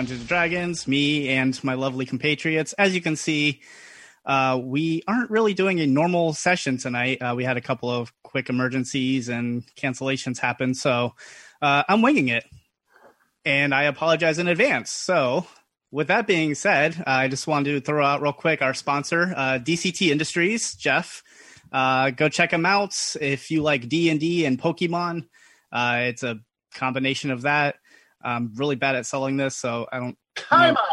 Dungeons and Dragons, me and my lovely compatriots. As you can see, uh, we aren't really doing a normal session tonight. Uh, we had a couple of quick emergencies and cancellations happen, so uh, I'm winging it. And I apologize in advance. So, with that being said, I just wanted to throw out real quick our sponsor, uh, DCT Industries, Jeff. Uh, go check them out if you like D and D and Pokemon. Uh, it's a combination of that. I'm really bad at selling this, so I don't. Come know. on.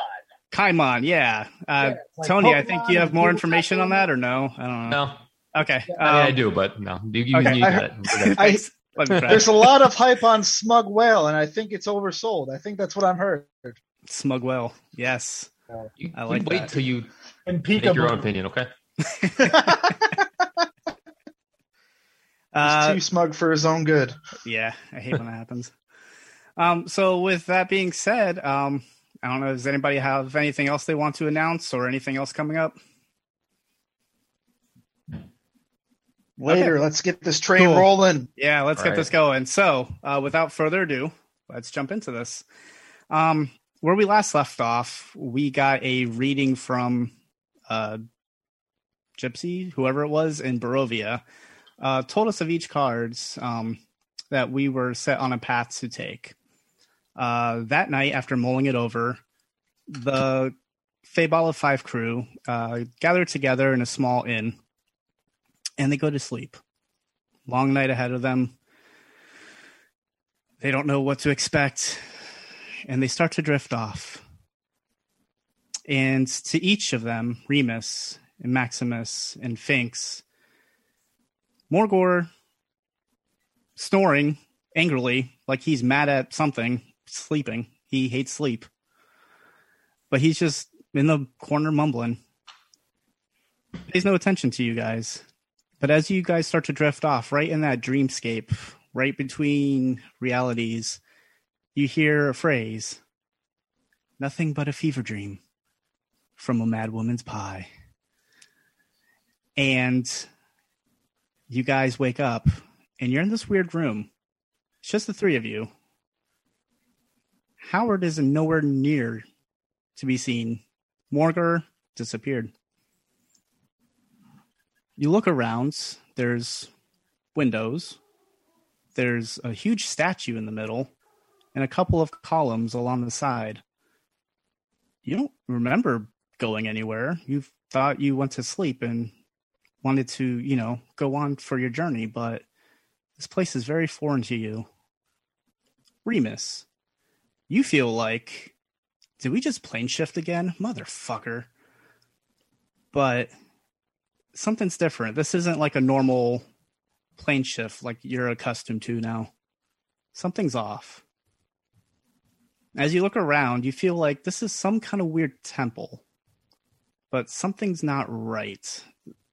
Kaimon, yeah. Uh, Yeah, like Tony, I think you have more information on that, or no? I don't know. No, Okay. I, mean, I um, do, but no, you, you, okay. you I got it. I, thanks. Let me try. there's a lot of hype on Smug Whale, and I think it's oversold. I think that's what I've heard. Smugwell. Yes. You, I you like wait that. till you And make your own opinion, okay? Uh, He's too smug for his own good. yeah, I hate when that happens. Um, so with that being said, um, I don't know. Does anybody have anything else they want to announce or anything else coming up? Later, let's get this train Cool. rolling. Yeah, let's get Right. this going. So, uh, without further ado, let's jump into this. Um, where we last left off, we got a reading from uh, Gypsy, whoever it was in Barovia, uh, told us of each cards um, that we were set on a path to take. Uh, that night, after mulling it over, the Fabal of Five crew uh, gathered together in a small inn, and they go to sleep long night ahead of them. They don't know what to expect, and they start to drift off. And to each of them, Remus and Maximus and Finks, Morgor snoring angrily, like he's mad at something, sleeping. He hates sleep. But he's just in the corner mumbling. Pays no attention to you guys. But as you guys start to drift off, right in that dreamscape, right between realities, you hear a phrase Nothing but a fever dream from a mad woman's pie. And you guys wake up and you're in this weird room. It's just the three of you. Howard is nowhere near to be seen. Morgar disappeared. You look around, there's windows, there's a huge statue in the middle, and a couple of columns along the side. You don't remember going anywhere. You thought you went to sleep and wanted to, you know, go on for your journey, but this place is very foreign to you. Remus, you feel like, did we just plane shift again? Motherfucker. But something's different. This isn't like a normal plane shift like you're accustomed to now. Something's off. As you look around, you feel like this is some kind of weird temple, but something's not right.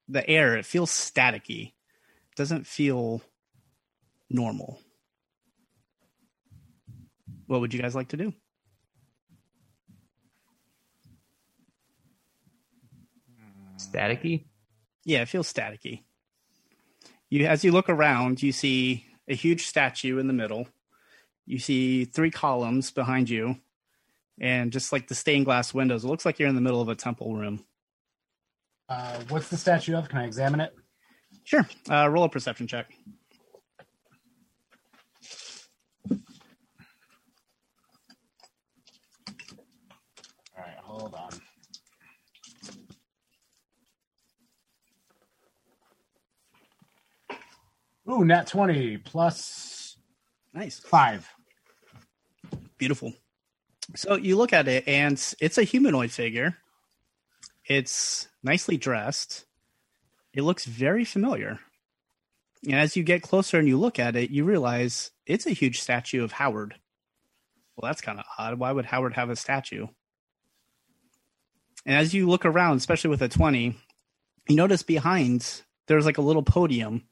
The air, it feels staticky. Doesn't feel normal. What would you guys like to do? Staticky? Yeah, it feels staticky. You as you look around, you see a huge statue in the middle. You see three columns behind you, and just like the stained glass windows, it looks like you're in the middle of a temple room. Uh, what's the statue of? Can I examine it? Sure. Uh, roll a perception check. Ooh, nat 20 plus Nice. five. Beautiful. So you look at it, and it's a humanoid figure. It's nicely dressed. It looks very familiar. And as you get closer and you look at it, you realize it's a huge statue of Howard. Well, that's kind of odd. Why would Howard have a statue? And as you look around, especially with a 20, you notice behind there's like a little podium.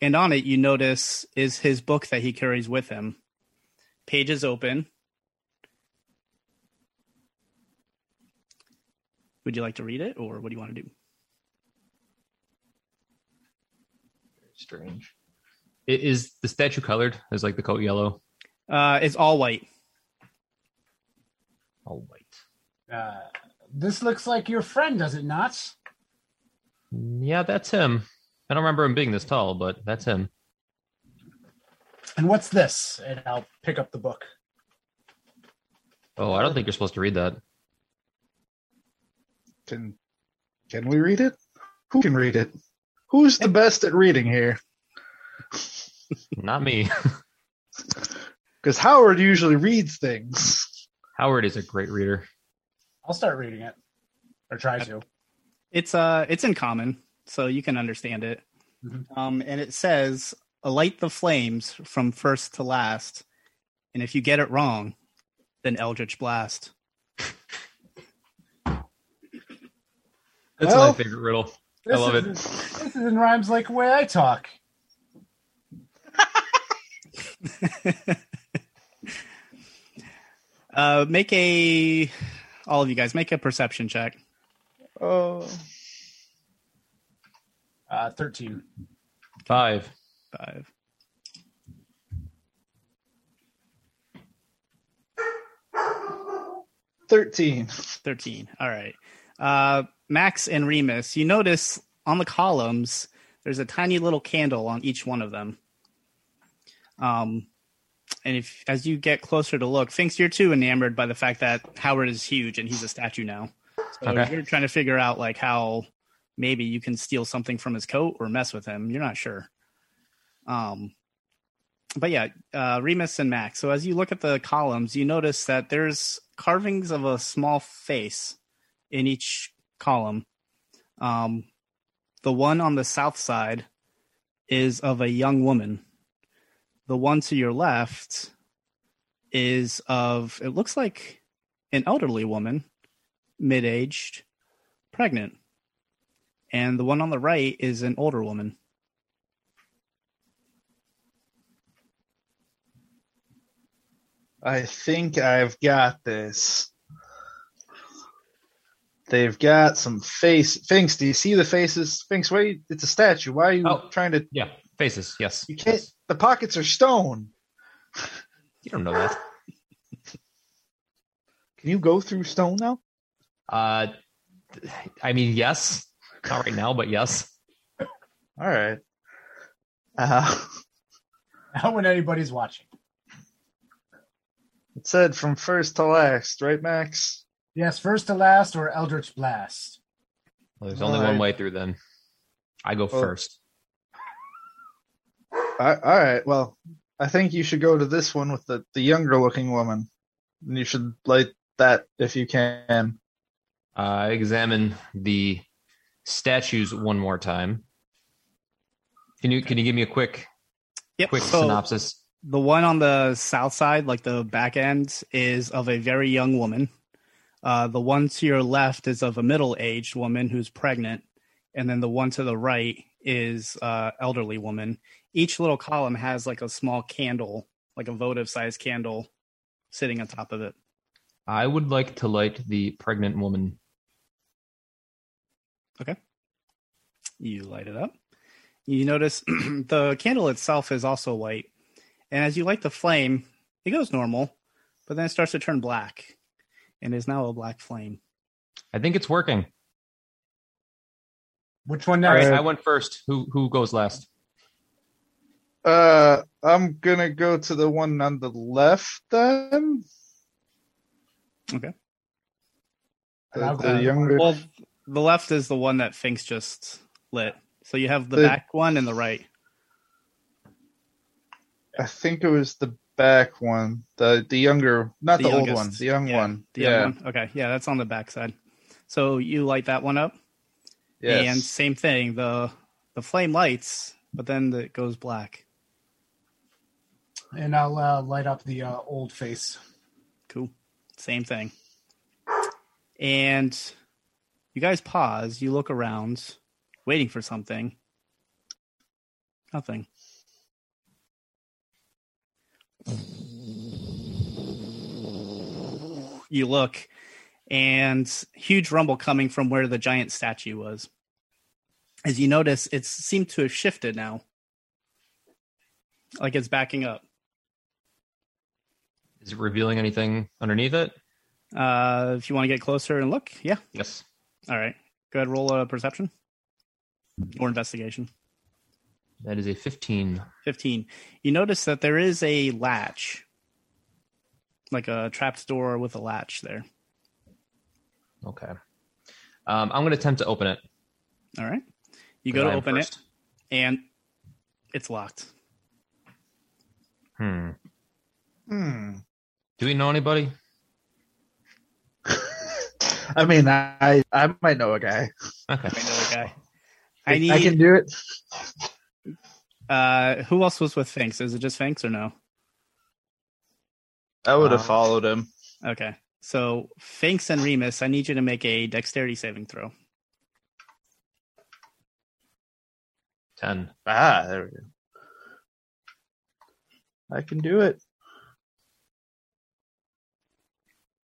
And on it, you notice is his book that he carries with him. Page is open. Would you like to read it or what do you want to do? Strange. I- Is the statue colored? Is like the coat yellow? Uh, it's all white. All white. Uh, this looks like your friend, does it not? Yeah, that's him. I don't remember him being this tall, but that's him. And what's this? And I'll pick up the book. Oh, I don't think you're supposed to read that. Can can we read it? Who can read it? Who's the best at reading here? Not me. Because Howard usually reads things. Howard is a great reader. I'll start reading it, or try to. It's uh it's in common, so you can understand it. Mhm. Um, and it says, "Alight the flames from first to last, and if you get it wrong, then Eldritch Blast." That's Well- my favorite riddle. I love is, it. This is in rhymes like the way I talk. uh, make a all of you guys make a perception check. Oh, Uh, Thirteen. Five. Five. thirteen. 13. All right. Uh, Max and Remus, you notice on the columns, there's a tiny little candle on each one of them. Um, and if as you get closer to look, thinks you're too enamored by the fact that Howard is huge and he's a statue now. So Okay. you're trying to figure out like how maybe you can steal something from his coat or mess with him. You're not sure. Um, but yeah, uh, Remus and Max. So as you look at the columns, you notice that there's carvings of a small face in each column. Um, the one on the south side is of a young woman. The one to your left is of, it looks like an elderly woman, mid aged, pregnant. And the one on the right is an older woman. I think I've got this. They've got some face. Finks, do you see the faces? Finks, wait, it's a statue. Why are you Oh. trying to? Yeah, faces. Yes. You can't. Yes. The pockets are stone. You don't know that. Can you go through stone now? Uh, I mean, yes. Not right now, but yes. All right. Uh, Not when anybody's watching. it said from first to last, right, Max? Yes, first to last or Eldritch Blast. Well, there's only All one way through. Then I go Well- first. I, all right. Well, I think you should go to this one with the the younger looking woman. And you should light that if you can. Uh, examine the statues one more time. Can you can you give me a quick Yep. quick so synopsis? the one on the south side, like the back end, is of a very young woman. Uh, the one to your left is of a middle aged woman who's pregnant. And then the one to the right is uh, elderly woman. Each little column has like a small candle, like a votive sized candle sitting on top of it. I would like to light the pregnant woman. You light it up. You notice the candle itself is also white. And as you light the flame, it goes normal, but then it starts to turn black and is now a black flame. I think it's working. Which one All next? right, I went first. Who who goes last? Uh, I'm gonna go to the one on the left then. Okay. The, I'll the younger. Well, the left is the one that Finks just lit. So you have the The- back one and the right. I think it was the back one. The the younger, not The the, old one. The young Yeah, one. The yeah. other one. Okay. Yeah, that's on the back side. So you light that one up, Yes. and same thing. the The flame lights, but then it goes black. And I'll uh, light up the uh, old face. Cool. Same thing. And You guys pause. You look around, waiting for something. Nothing. You look, and huge rumble coming from where the giant statue was. As you notice, it seemed to have shifted now, like it's backing up. Is it revealing anything underneath it? Uh, if you want to get closer and look, yeah. Yes. All right. Go ahead, roll a perception or investigation. That is a 15. 15. You notice that there is a latch, like a trapped door with a latch there. Okay. Um, I'm going to attempt to open it. All right. You go to I am open first. it, and it's locked. Hmm. Hmm. Do we know anybody? I mean, I I might know a guy. Okay. I know a guy. I need. I can do it. uh, who else was with Finks? Is it just Finks or no? I would have Um, followed him. Okay. So Finks and Remus, I need you to make a dexterity saving throw. 10. Ah, there we go. I can do it.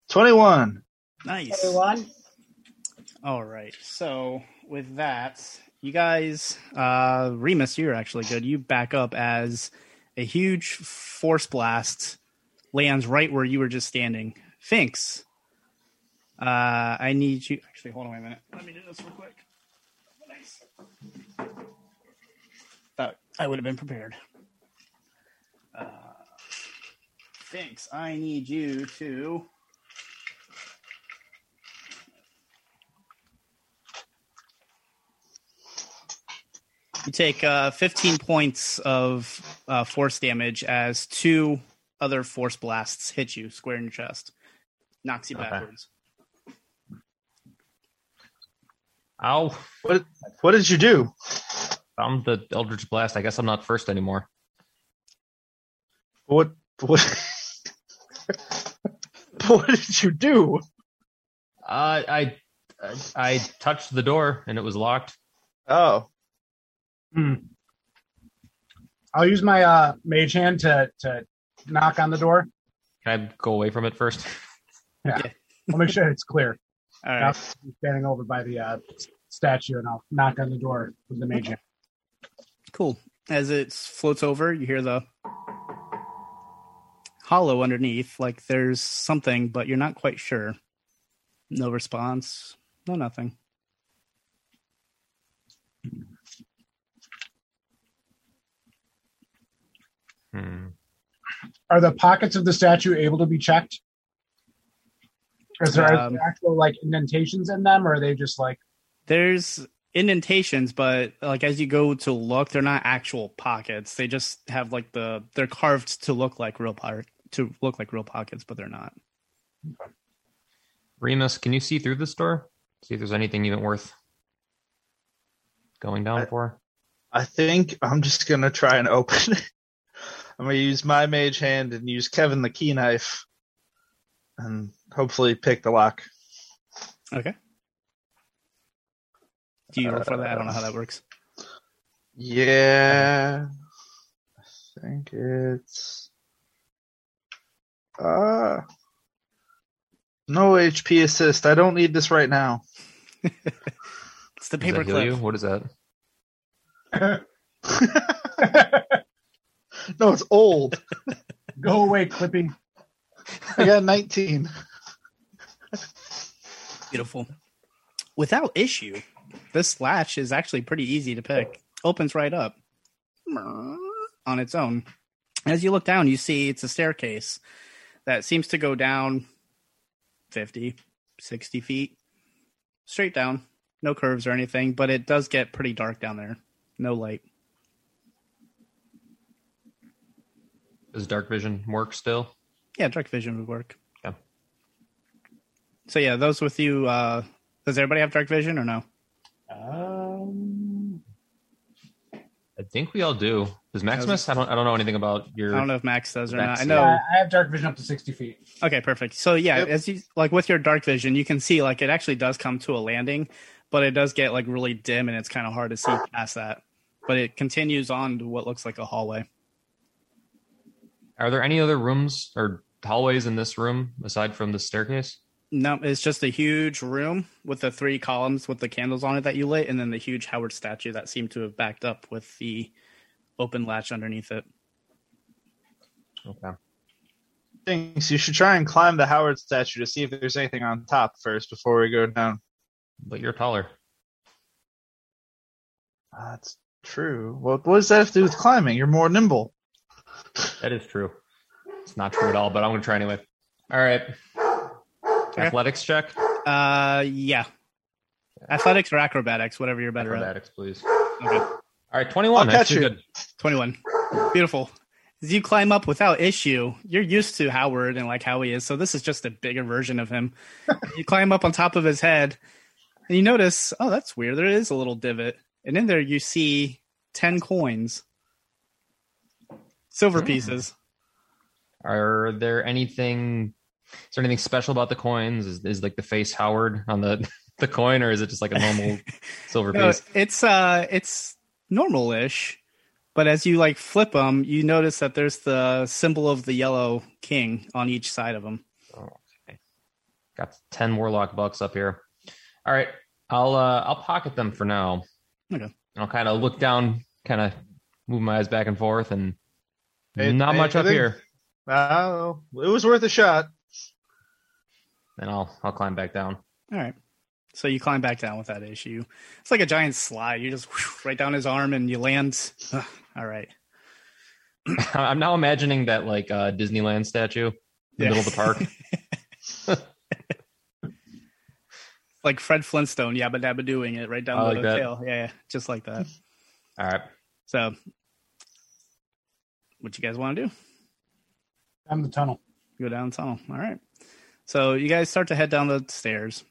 Twenty-one. Nice. Everyone. All right. So with that, you guys, uh, Remus, you're actually good. You back up as a huge force blast lands right where you were just standing. Finks, uh, I need you. Actually, hold on a minute. Let me do this real quick. Nice. Thought I would have been prepared. Uh, Finks, I need you to. You take uh, 15 points of uh, force damage as two other force blasts hit you square in your chest, knocks you Okay. backwards. Ow. What What did you do? I'm the Eldritch Blast. I guess I'm not first anymore. What What? what did you do? Uh, I, I I touched the door and it was locked. Oh, Hmm. I'll use my uh, mage hand to to knock on the door. Can I go away from it first? Yeah, I'll make sure it's clear. All Now, right. I'm standing over by the uh, statue, and I'll knock on the door with the mage hand. Cool. As it floats over, you hear the hollow underneath, like there's something, but you're not quite sure. No response. No nothing. Are the pockets of the statue able to be checked? Is there, Um, is there actual like indentations in them, or are they just like There's indentations, but like as you go to look, they're not actual pockets. They just have like the they're carved to look like real pocket to look like real pockets, but they're not. Remus, can you see through this door? See if there's anything even worth going down I- for. I think I'm just gonna try and open it. I'm gonna use my mage hand and use Kevin the key knife, and hopefully pick the lock. Okay. Do you roll for that? I don't know how that works. Yeah, I think it's uh no HP assist. I don't need this right now. It's the Does that heal you? paperclip. What is that? no, it's old. go away, Clippy? I got 19. Beautiful. Without issue, this latch is actually pretty easy to pick. Opens right up on its own. As you look down, you see it's a staircase that seems to go down 50, 60 feet straight down. No curves or anything, but it does get pretty dark down there. No light. Does dark vision work still? Yeah, dark vision would work. Yeah. So yeah, those with you. Uh, does everybody have dark vision or no? Um, I'd think we all do. Does Maximus? I don't. I don't know anything about your. I don't know if Max does or Max, not. I know. Yeah, I have dark vision up to sixty feet. Okay, perfect. So yeah, Yep. as you like with your dark vision, you can see like it actually does come to a landing, but it does get like really dim and it's kind of hard to see past that. But it continues on to what looks like a hallway. Are there any other rooms or hallways in this room aside from the staircase? No, it's just a huge room with the three columns with the candles on it that you lit, and then the huge Howard statue that seemed to have backed up with the open latch underneath it. Okay. Thanks. you should try and climb the Howard statue to see if there's anything on top first before we go down. But you're taller. That's true. Well, what does that have to do with climbing? You're more nimble. That is true. It's not true at all, but I'm gonna try anyway. All right. Athletics check. Uh, yeah, athletics or acrobatics, whatever you're better at. Acrobatics, please. Okay. All right, 21. I'll catch you. good. 21. Beautiful. As you climb up without issue, you're used to Howard and like how he is. So this is just a bigger version of him. you climb up on top of his head and you notice, oh, that's weird. There is a little divot. And in there you see 10 coins, silver pieces. Are there anything? Is there anything special about the coins? Is, is like the face Howard on the the coin, or is it just like a normal silver No, piece? it's uh it's normal-ish, but as you like flip them, you notice that there's the symbol of the yellow king on each side of them. Okay, Got ten warlock bucks up here. All right, I'll uh I'll pocket them for now. Okay. I'll kind of look down, kind of move my eyes back and forth, and Hey, not hey, much I up think- here. Oh, it was worth a shot. And I'll I'll climb back down. All right. So you climb back down with that issue. It's like a giant slide. You just whew, right down his arm and you land. Ugh, all right. I'm now imagining that like uh, Disneyland statue in the middle of the park. Like Fred Flintstone, yabba dabba doing it right down I the like that. tail. Yeah, yeah, just like that. All right. So, what you guys want to do? I'm the tunnel. Go down the tunnel. All right. So you guys start to head down the stairs,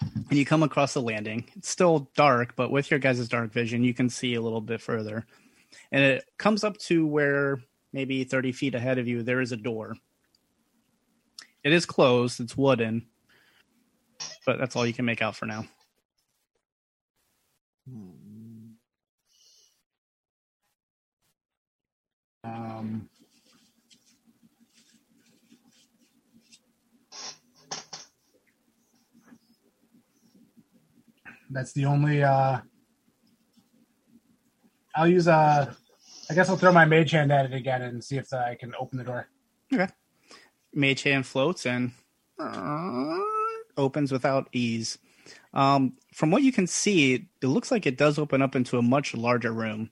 and you come across the landing. It's still dark, but with your guys' dark vision, you can see a little bit further. And it comes up to where maybe 30 feet ahead of you, there is a door. It is closed, it's wooden, but that's all you can make out for now. Hmm. Um, that's the only. Uh, I'll use a. I guess I'll throw my mage hand at it again and see if I can open the door. Okay. Mage hand floats and uh, opens without ease. Um, from what you can see, it looks like it does open up into a much larger room.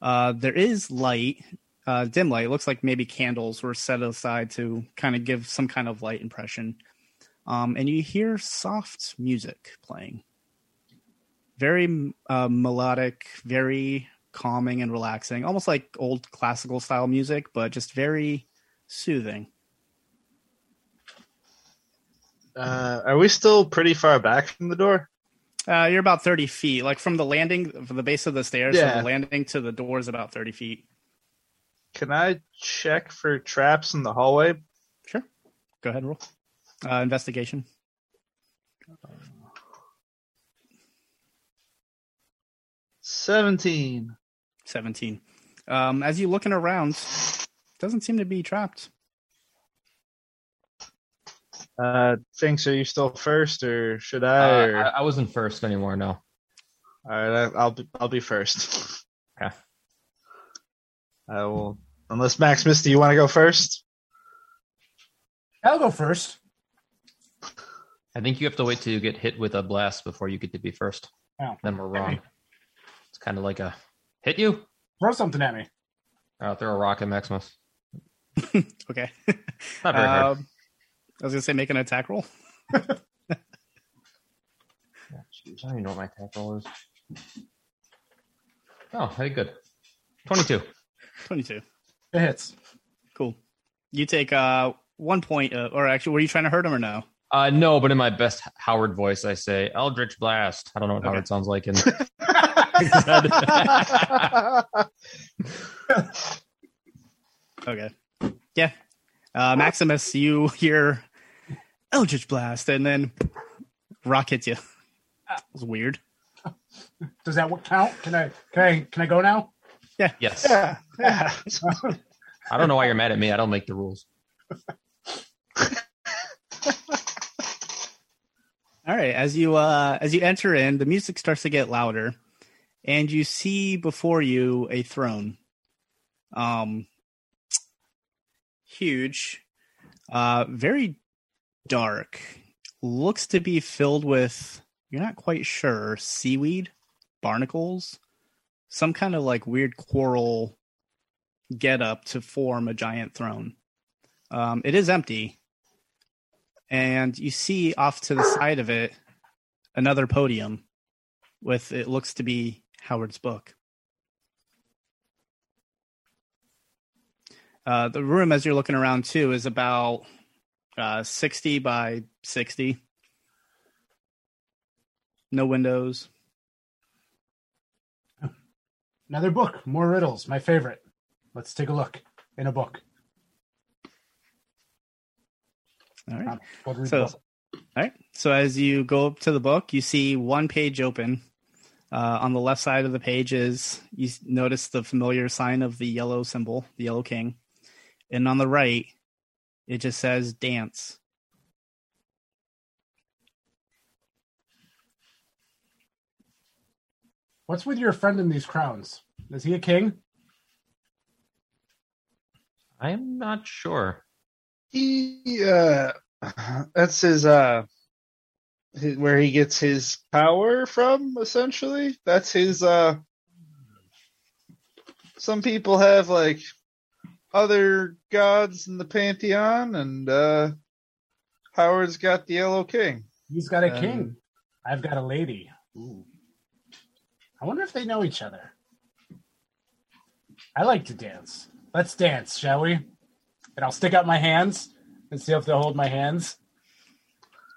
Uh, there is light, uh, dim light. It looks like maybe candles were set aside to kind of give some kind of light impression. Um, and you hear soft music playing. Very uh, melodic, very calming and relaxing, almost like old classical style music, but just very soothing. Uh, are we still pretty far back from the door? Uh, you're about 30 feet, like from the landing, from the base of the stairs, Yeah. from the landing to the door is about 30 feet. Can I check for traps in the hallway? Sure. Go ahead and roll. Uh, investigation. Seventeen. 17. Um, as you looking around, doesn't seem to be trapped. Uh, Finks, are you still first, or should Uh, I? or- I, I wasn't first anymore. No. All right, I, I'll be, I'll be first. Okay. I will, unless Max Misty, you want to go first? I'll go first. I think you have to wait till you get hit with a blast before you get to be first. Oh. Then we're wrong. It's kind of like a hit you. Throw something at me. I'll throw a rock at Maximus. Okay. Not very hard. Um, I was going to say make an attack roll. Yeah, jeez, I don't even know what my attack roll is. Oh, hey, good. Twenty-two. 22. It hits. Cool. You take uh, one point, uh, or actually, were you trying to hurt him or no? Uh, no, but in my best Howard voice, I say Eldritch Blast. I don't know what Okay. Howard sounds like in Okay. Yeah. Uh, Maximus, you hear Eldritch Blast, and then rock hits you. That was weird. Does that count? Can I can I can I go now? Yes. yeah, yeah. I don't know why you're mad at me. I don't make the rules. All right, as you uh as you enter in, the music starts to get louder, and you see before you a throne. Um huge, uh very dark. Looks to be filled with you're not quite sure, seaweed, barnacles, some kind of like weird coral get up to form a giant throne. Um it is empty, and you see off to the side of it another podium with it looks to be Howard's book. Uh, the room, as you're looking around too, is about uh, 60 by 60. No windows. Another book, more riddles, my favorite. Let's take a look in a book. All right. Um, So, all right. So as you go up to the book, you see one page open. Uh, on the left side of the page is you notice the familiar sign of the yellow symbol, the yellow king, and on the right, it just says dance. What's with your friend in these crowns? Is he a king? I'm not sure. he uh that's his uh his, where he gets his power from essentially that's his uh some people have like other gods in the pantheon and uh howard's got the yellow king He's got a Um, king. I've got a lady. Ooh. I wonder if they know each other. I like to dance. Let's dance, shall we? And I'll stick out my hands and see if they'll hold my hands.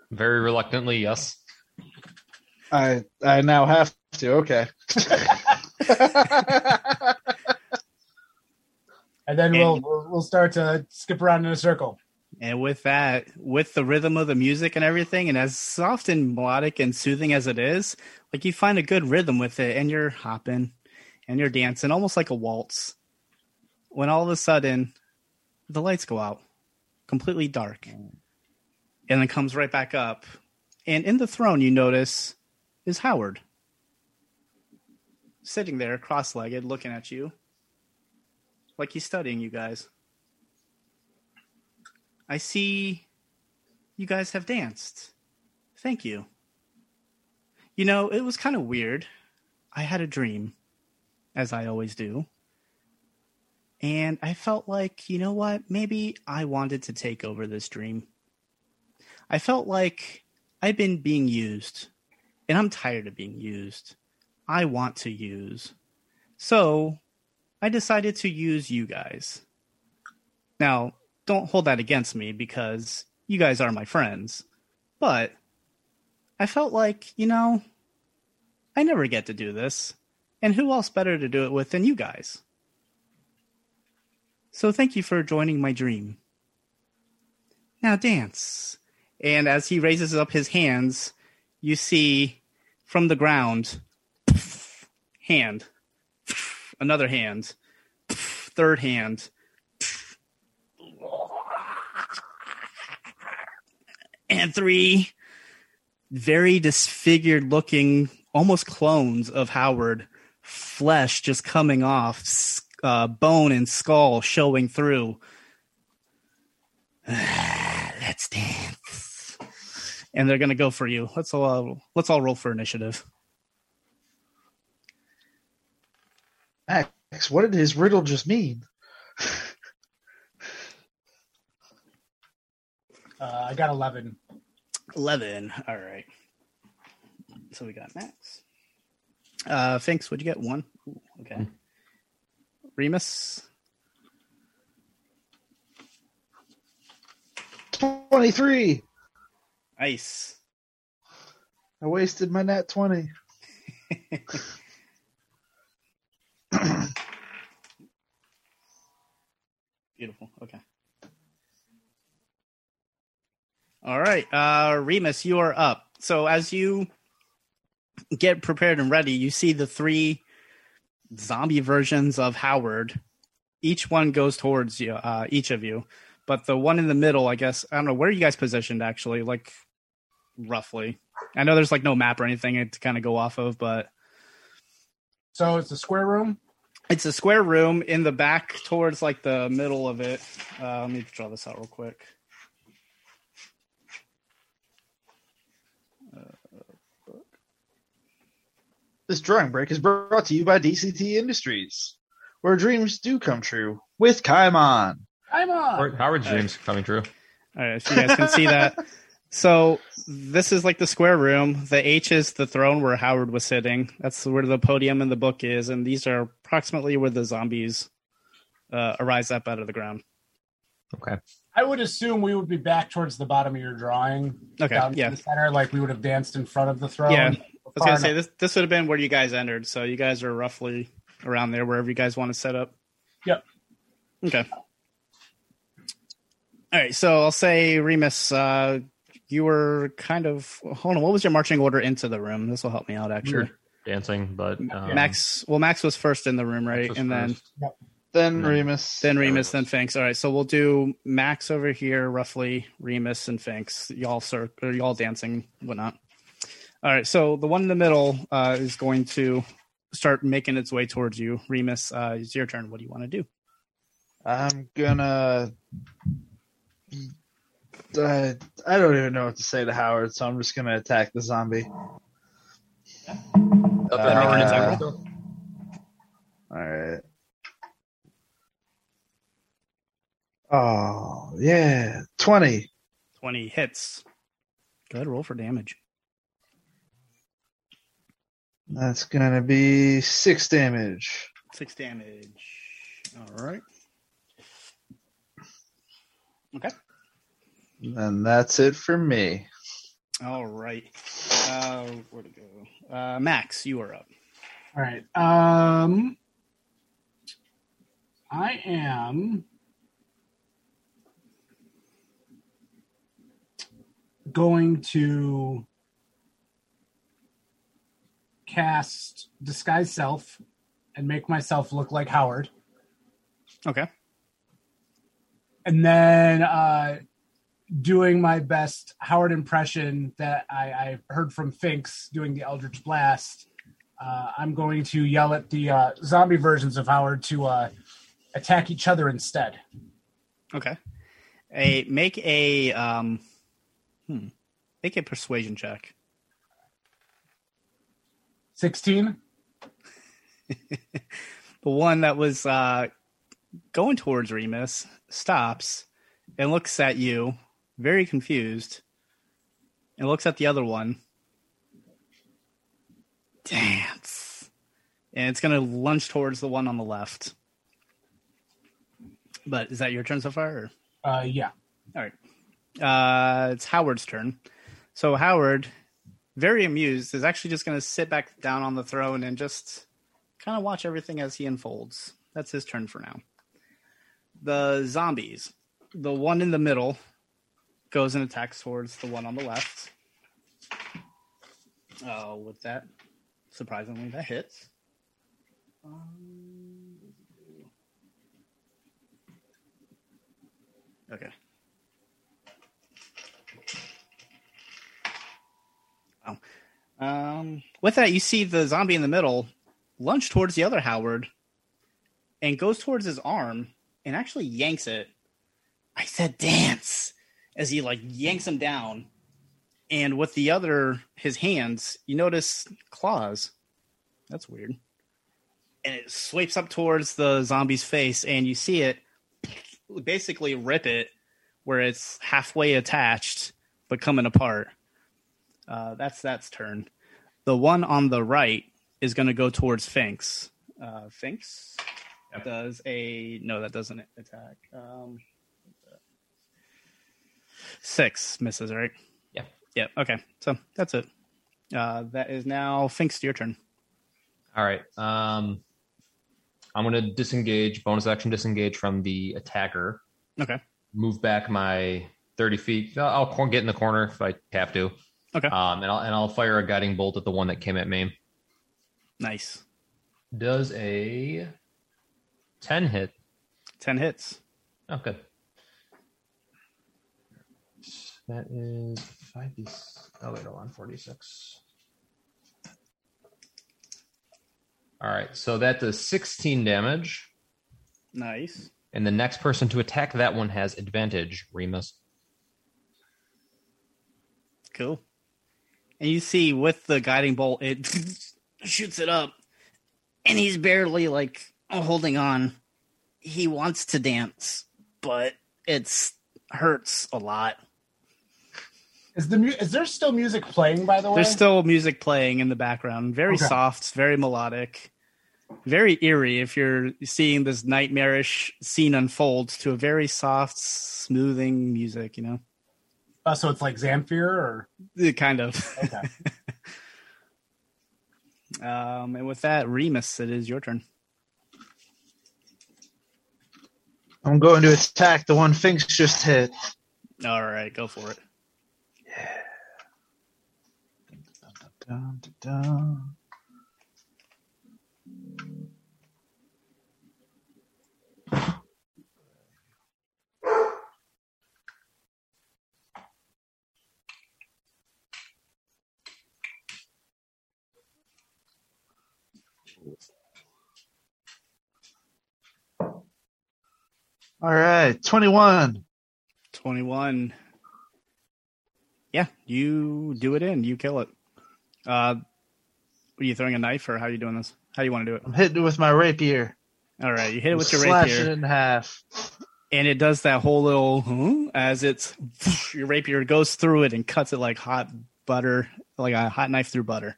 Very reluctantly, yes. i i now have to okay And then And- we'll, we'll we'll start to skip around in a circle. And with that, with the rhythm of the music and everything, and as soft and melodic and soothing as it is, like you find a good rhythm with it, and you're hopping and you're dancing almost like a waltz. When all of a sudden, the lights go out, completely dark, and then comes right back up. And in the throne, you notice is Howard sitting there, cross legged, looking at you, like he's studying you guys. I see you guys have danced. Thank you. You know, it was kind of weird. I had a dream, as I always do. And I felt like, you know what? Maybe I wanted to take over this dream. I felt like I've been being used, and I'm tired of being used. I want to use. So I decided to use you guys. Now, don't hold that against me because you guys are my friends. But I felt like, you know, I never get to do this. And who else better to do it with than you guys? So thank you for joining my dream. Now dance. And as he raises up his hands, you see from the ground hand, another hand, third hand, and three very disfigured looking, almost clones of Howard, flesh just coming off, uh, bone and skull showing through. Let's dance. And they're gonna go for you. Let's all let's all roll for initiative. max what did his riddle just mean Uh, I got eleven. Eleven. All right. So we got Max. Uh, Finks, what'd you get? One. Ooh, okay. Remus. 23 Ice. i wasted my nat 20 Beautiful. Okay. All right, uh, Remus, you are up. So as you get prepared and ready, you see the three zombie versions of Howard. Each one goes towards you, uh, each of you, but the one in the middle, I guess, I don't know where are you guys positioned actually, like roughly. I know there's like no map or anything to kind of go off of, but So it's a square room. it's a square room in the back towards like the middle of it. Uh, let me draw this out real quick. This drawing break is brought to you by DCT Industries, where dreams do come true with Kaimon. I'm on. Howard- Howard's dreams coming true. All right, so you guys can see that. So this is like the square room. The H is the throne where Howard was sitting. That's where the podium in the book is, and these are approximately where the zombies uh, arise up out of the ground. Okay. I would assume we would be back towards the bottom of your drawing. Okay, down to yeah. the center, like we would have danced in front of the throne. Yeah. I was Far gonna say enough- this. This would have been where you guys entered. So you guys are roughly around there, wherever you guys want to set up. Yep. Okay. All right. So I'll say Remus. Uh, you were kind of hold on. What was your marching order into the room? This will help me out actually. Dancing, but um, Max. Well, Max was first in the room, right? And then first. Then No. Remus. then Remus, then Finks. All right. So we'll do Max over here, roughly Remus and Finks. Y'all cir- or y'all dancing, whatnot. All right. So the one in the middle uh, is going to start making its way towards you. Remus, uh, it's your turn. What do you want to do? I'm gonna. Uh, I don't even know what to say to Howard, so I'm just gonna attack the zombie. Up and make an Uh, attack. All right. Oh yeah, twenty. Twenty hits. Go ahead, roll for damage. That's gonna be six damage. Six damage. All right. Okay. And that's it for me. All right. Uh, where to go? Uh, Max, you are up. All right. Um, I am going to cast disguise self and make myself look like Howard, Okay. and then uh, doing my best Howard impression that I, I heard from Finks doing the Eldritch Blast. Uh, I'm going to yell at the uh, zombie versions of Howard to uh, attack each other instead. Okay. A make a um hmm. Make a persuasion check. 16. The one that was uh going towards Remus stops and looks at you, very confused, and looks at the other one. Dance. And it's gonna lunge towards the one on the left. But is that your turn so far? Or? Uh, yeah. All right. Uh, it's Howard's turn. So Howard, very amused, is actually just going to sit back down on the throne and just kind of watch everything as he unfolds. That's his turn for now. The zombies. The one in the middle goes and attacks towards the one on the left. Oh, with that, surprisingly, that hits. Okay. Oh. Um, with that, you see the zombie in the middle lunge towards the other Howard and goes towards his arm and actually yanks it. I said dance as he like yanks him down. And with the other, his hands, you notice claws. That's weird. And it sweeps up towards the zombie's face, and you see it basically rip it where it's halfway attached but coming apart. Uh, that's that's turn. The one on the right is going to go towards Finks. Uh, Finks does a no, that doesn't attack. Um, six misses, right? Yeah. Yeah. Okay. So that's it. Uh, that is now Finks. Your turn. All right. Um, I'm going to disengage, bonus action disengage from the attacker. Okay. Move back my 30 feet. I'll I'll get in the corner if I have to. Okay. Um, and I'll and I'll fire a guiding bolt at the one that came at me. Nice. Does a 10 hit? 10 hits. Oh, good. That is five d. Oh wait, hold on, forty-six. All right, so that does sixteen damage, Nice. and the next person to attack that one has advantage. Remus. Cool. And you see with the guiding bolt, it shoots it up, and he's barely like holding on. He wants to dance, but it's hurts a lot. Is the mu- is there still music playing? By the way, There's still music playing in the background, very Okay. soft, very melodic, very eerie. If you're seeing this nightmarish scene unfold to a very soft, smoothing music, you know, Uh, so it's like Zamfir, or Uh, kind of. okay. Um, and with that, Remus, it is your turn. I'm going to attack the one Finks just hit. All right, go for it. Dun, dun, dun. All right, 21. 21. Yeah, you do it in. You kill it. Uh, are you throwing a knife or how are you doing this? How do you want to do it? I'm hitting it with my rapier. All right, you hit it with your Slash it rapier, in half. and it does that whole little huh, as it's your rapier goes through it and cuts it like hot butter, like a hot knife through butter.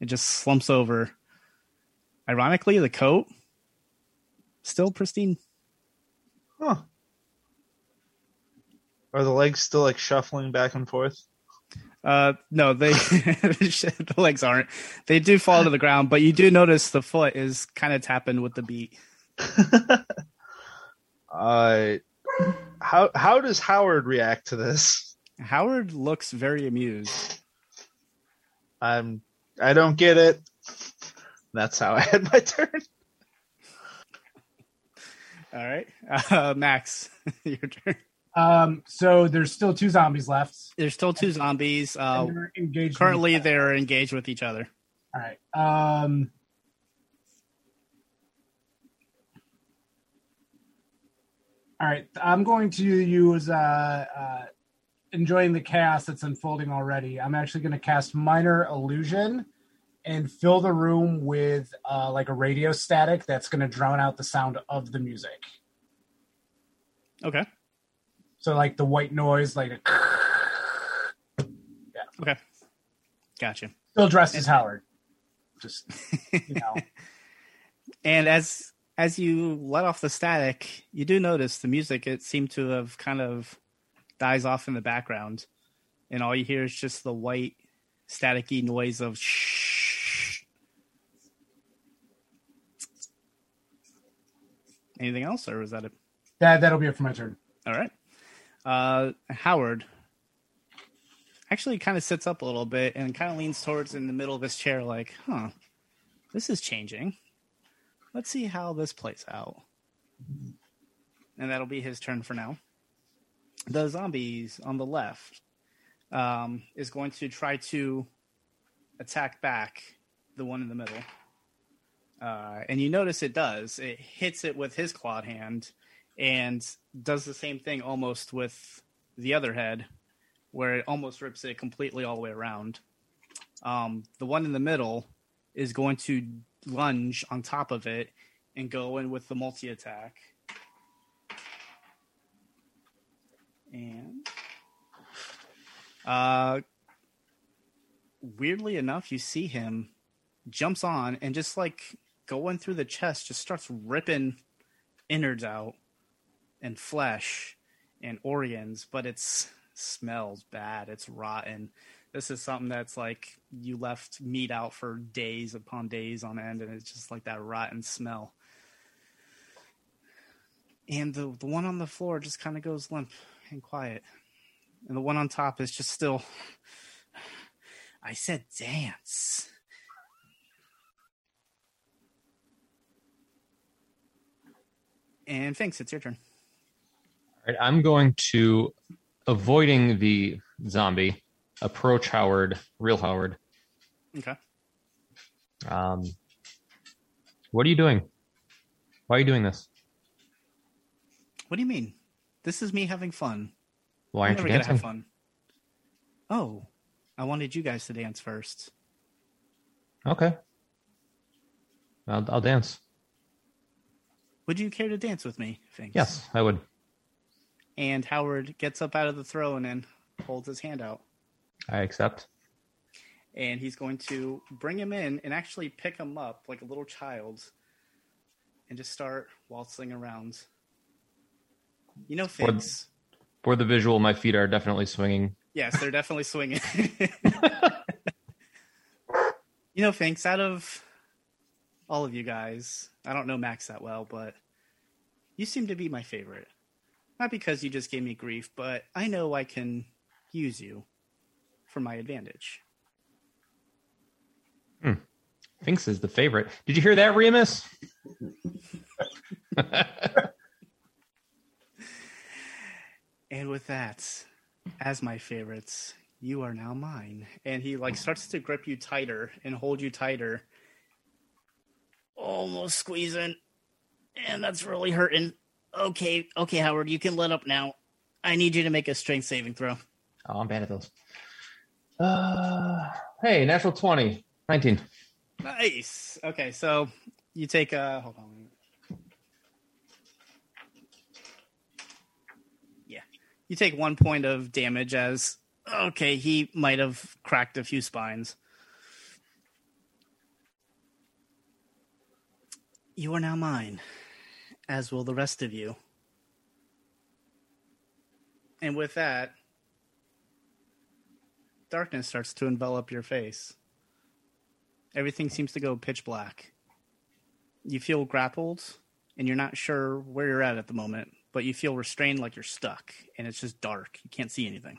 It just slumps over. Ironically, the coat still pristine. Huh. Are the legs still like shuffling back and forth? Uh, no, they the legs aren't. They do fall to the ground, but you do notice the foot is kind of tapping with the beat. Uh, how how does Howard react to this? Howard looks very amused. I'm I don't get it. That's how I had my turn. All right, uh, Max, your turn. Um, so there's still two zombies left. There's still two zombies. Uh, they're engaged. currently, they're engaged with each other. All right. Um, all right. I'm going to use uh, uh, enjoying the chaos that's unfolding already. I'm actually going to cast minor illusion and fill the room with uh, like a radio static that's going to drown out the sound of the music. Okay. So like the white noise, like a, yeah. Okay. Gotcha. still dressed as Howard. Just you know. And as as you let off the static, you do notice the music. It seemed to have kind of dies off in the background, and all you hear is just the white, staticky noise of shh. Anything else, or was that it? that that'll be it for my turn. All right. Uh, Howard actually kind of sits up a little bit and kind of leans towards in the middle of his chair, like, huh, this is changing. Let's see how this plays out. And that'll be his turn for now. The zombies on the left um, is going to try to attack back the one in the middle. Uh, and you notice it does. It hits it with his clawed hand and does the same thing almost with the other head, where it almost rips it completely all the way around. Um, the one in the middle is going to lunge on top of it and go in with the multi attack. And uh, weirdly enough, you see him jumps on and just like going through the chest, just starts ripping innards out and flesh and organs, but it smells bad. It's rotten. This is something that's like you left meat out for days upon days on end, and it's just like that rotten smell. And the the one on the floor just kind of goes limp and quiet. And the one on top is just still I said dance. And thanks, it's your turn. All right, I'm going to avoiding the zombie, approach Howard, real Howard. Okay. Um, what are you doing? Why are you doing this? What do you mean? This is me having fun. Why aren't you gonna dancing? have fun. Oh, I wanted you guys to dance first. Okay. I'll, I'll dance. Would you care to dance with me? Thanks. Yes, I would. And Howard gets up out of the throne and holds his hand out. I accept. And he's going to bring him in and actually pick him up like a little child and just start waltzing around. You know, For- For the visual, my feet are definitely swinging. Yes, they're definitely swinging. you know, Finks, out of all of you guys, I don't know Max that well, but you seem to be my favorite. Not because you just gave me grief, but I know I can use you for my advantage. Hmm. Finks is the favorite. Did you hear that, Remus? And with that, as my favorites, you are now mine. And he like starts to grip you tighter and hold you tighter. Almost squeezing. And that's really hurting. Okay, okay, Howard, you can let up now. I need you to make a strength saving throw. Oh, I'm bad at those. Uh, hey, natural 20. 19. Nice. Okay, so you take uh hold on. Yeah. You take one point of damage as okay, he might have cracked a few spines. You are now mine, as will the rest of you. And with that, darkness starts to envelop your face. Everything seems to go pitch black. You feel grappled, and you're not sure where you're at at the moment, but you feel restrained like you're stuck, and it's just dark. You can't see anything.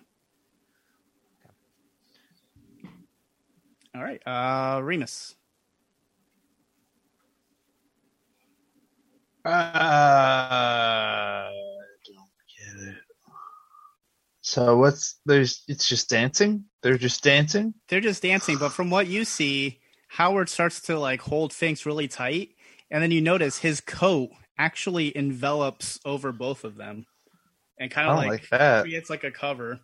All right, uh, Remus. I don't get it. So what's there's? It's just dancing. They're just dancing. They're just dancing, but from what you see, Howard starts to like hold Finks really tight, and then you notice his coat actually envelops over both of them, and kind of like, like that. creates like a cover.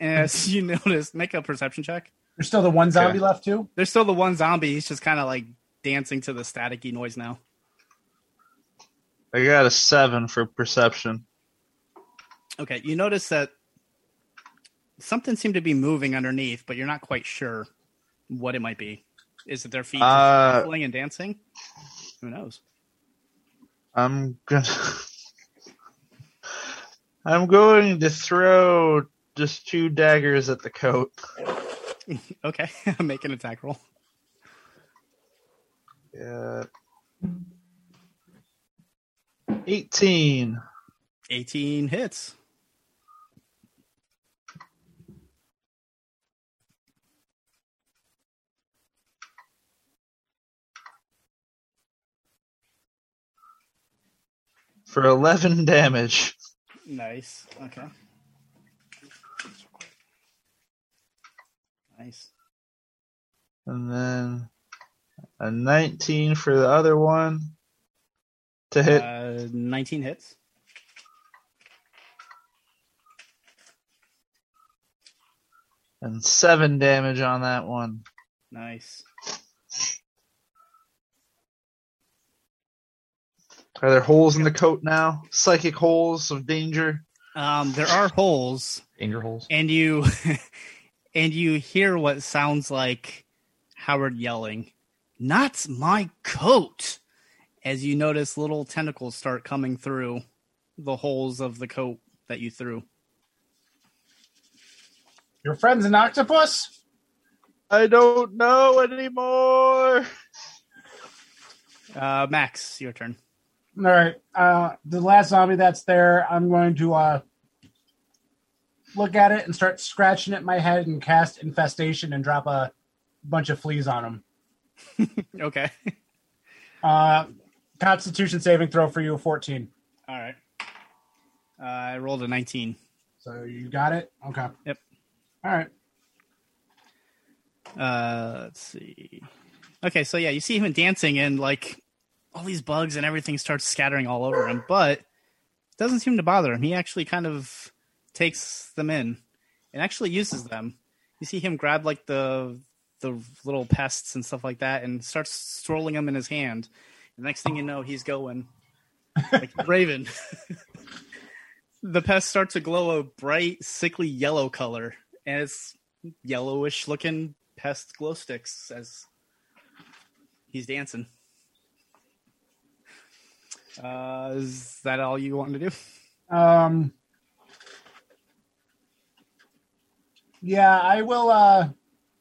And as you notice, make a perception check. There's still the one zombie Okay. left too. There's still the one zombie. He's just kind of like dancing to the staticky noise now. I got a seven for perception. Okay, you notice that something seemed to be moving underneath, but you're not quite sure what it might be. Is it their feet Uh, shuffling and dancing? Who knows? I'm gonna. I'm going to throw just two daggers at the coat. Okay, make an attack roll. Yeah. 18. 18 hits. for 11 damage. Nice. Okay. Nice. And then a 19 for the other one to hit. Uh, 19 hits. and 7 damage on that one. Nice. Are there holes in the coat now? Psychic holes of danger? Um, there are holes, Danger holes. and you and you hear what sounds like Howard yelling, "Not my coat!" As you notice little tentacles start coming through the holes of the coat that you threw. Your friend's an octopus? I don't know anymore. Uh, Max, your turn. All right. Uh, the last zombie that's there, I'm going to uh, look at it and start scratching at my head and cast infestation and drop a bunch of fleas on him. Okay. Uh, Constitution saving throw for you, 14. All right. Uh, I rolled a 19. So you got it? Okay. Yep. All right. Uh, let's see. Okay, so yeah, you see him dancing, and like all these bugs and everything starts scattering all over him, but it doesn't seem to bother him. He actually kind of takes them in and actually uses them. You see him grab like the the little pests and stuff like that, and starts strolling them in his hand. The next thing you know, he's going like Raven. the pest starts to glow a bright, sickly yellow color, and it's yellowish looking pest glow sticks as he's dancing. Uh, is that all you want to do? Um, yeah, I will. Uh,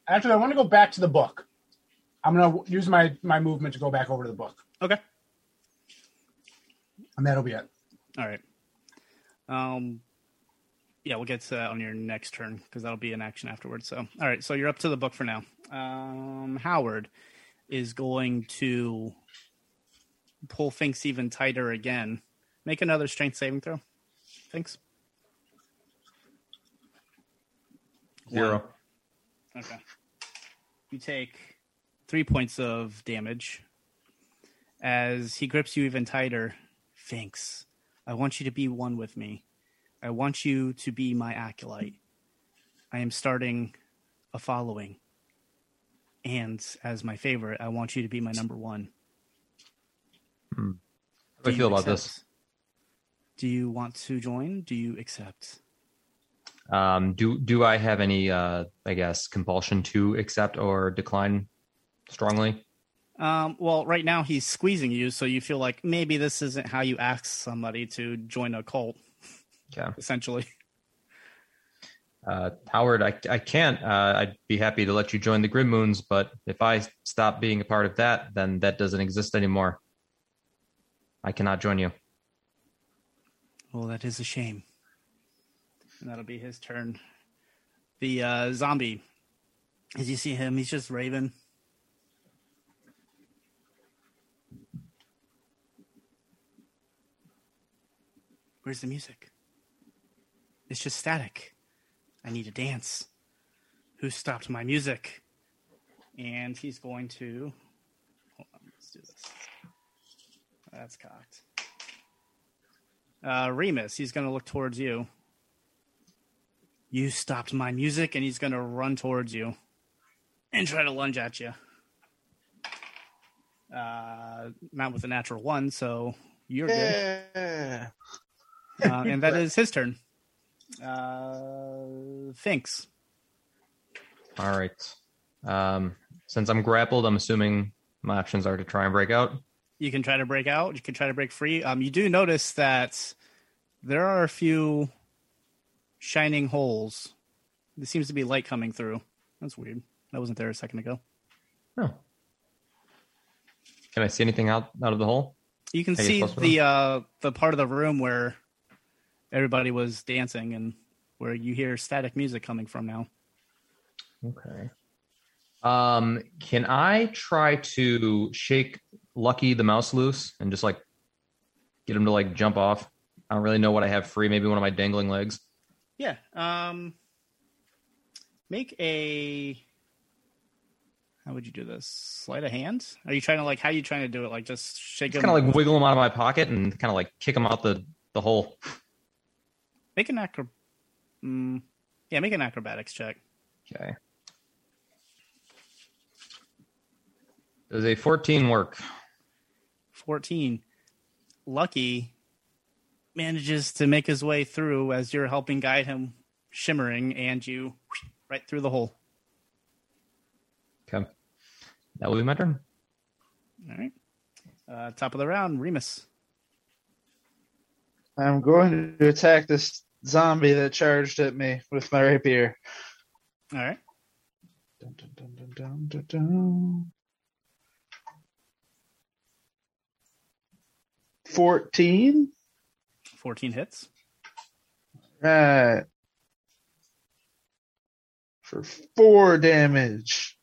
actually, I want to go back to the book. I'm to use my, my movement to go back over to the book, Okay. and that'll be it. All right. Um, yeah, we'll get to that on your next turn because that'll be an action afterwards. So, all right. So you're up to the book for now. Um, Howard is going to pull Finks even tighter again. Make another strength saving throw. Finks. Zero. Okay. You take three points of damage as he grips you even tighter. Finks, I want you to be one with me. I want you to be my acolyte. I am starting a following. And as my favorite, I want you to be my number one. How do I you feel about accept? this? Do you want to join? Do you accept? Um, do do I have any, uh, I guess, compulsion to accept or decline strongly? Um, well, right now he's squeezing you, so you feel like maybe this isn't how you ask somebody to join a cult, Okay. essentially. Uh, Howard, I, I can't. Uh, I'd be happy to let you join the Grim Moons, but if I stop being a part of that, then that doesn't exist anymore. I cannot join you. Well, that is a shame. And that'll be his turn. The uh, zombie, as you see him, he's just raving. Where's the music? It's just static. I need to dance. Who stopped my music? And he's going to. Hold on, let's do this. That's cocked. Uh, Remus, he's going to look towards you. You stopped my music, and he's going to run towards you and try to lunge at you. Uh, not with a natural one, so you're good. Yeah. Uh, and that is his turn. Uh, Finks. All right. Um, since I'm grappled, I'm assuming my options are to try and break out. You can try to break out. You can try to break free. Um, you do notice that there are a few shining holes. There seems to be light coming through. That's weird. That wasn't there a second ago. Oh. Can I see anything out out of the hole? You can see the uh, the part of the room where everybody was dancing and where you hear static music coming from now. Okay. Um, can I try to shake Lucky the mouse loose and just like get him to like jump off? I don't really know what I have free. Maybe one of my dangling legs. Yeah. Um, make a. How would you do this? Sleight of hand? Are you trying to like? How are you trying to do it? Like just shake Just him? kind of like wiggle him out of my pocket and kind of like kick him out the the hole. make an acro. Mm, yeah, make an acrobatics check. Okay. Does a 14 work? 14. Lucky manages to make his way through as you're helping guide him, shimmering, and you right through the hole. Okay. That will be my turn. All right. Uh, top of the round, Remus. I'm going to attack this zombie that charged at me with my rapier. All right. Dun, dun, dun, dun, dun, dun, dun. 14. 14 hits. Right. For four damage.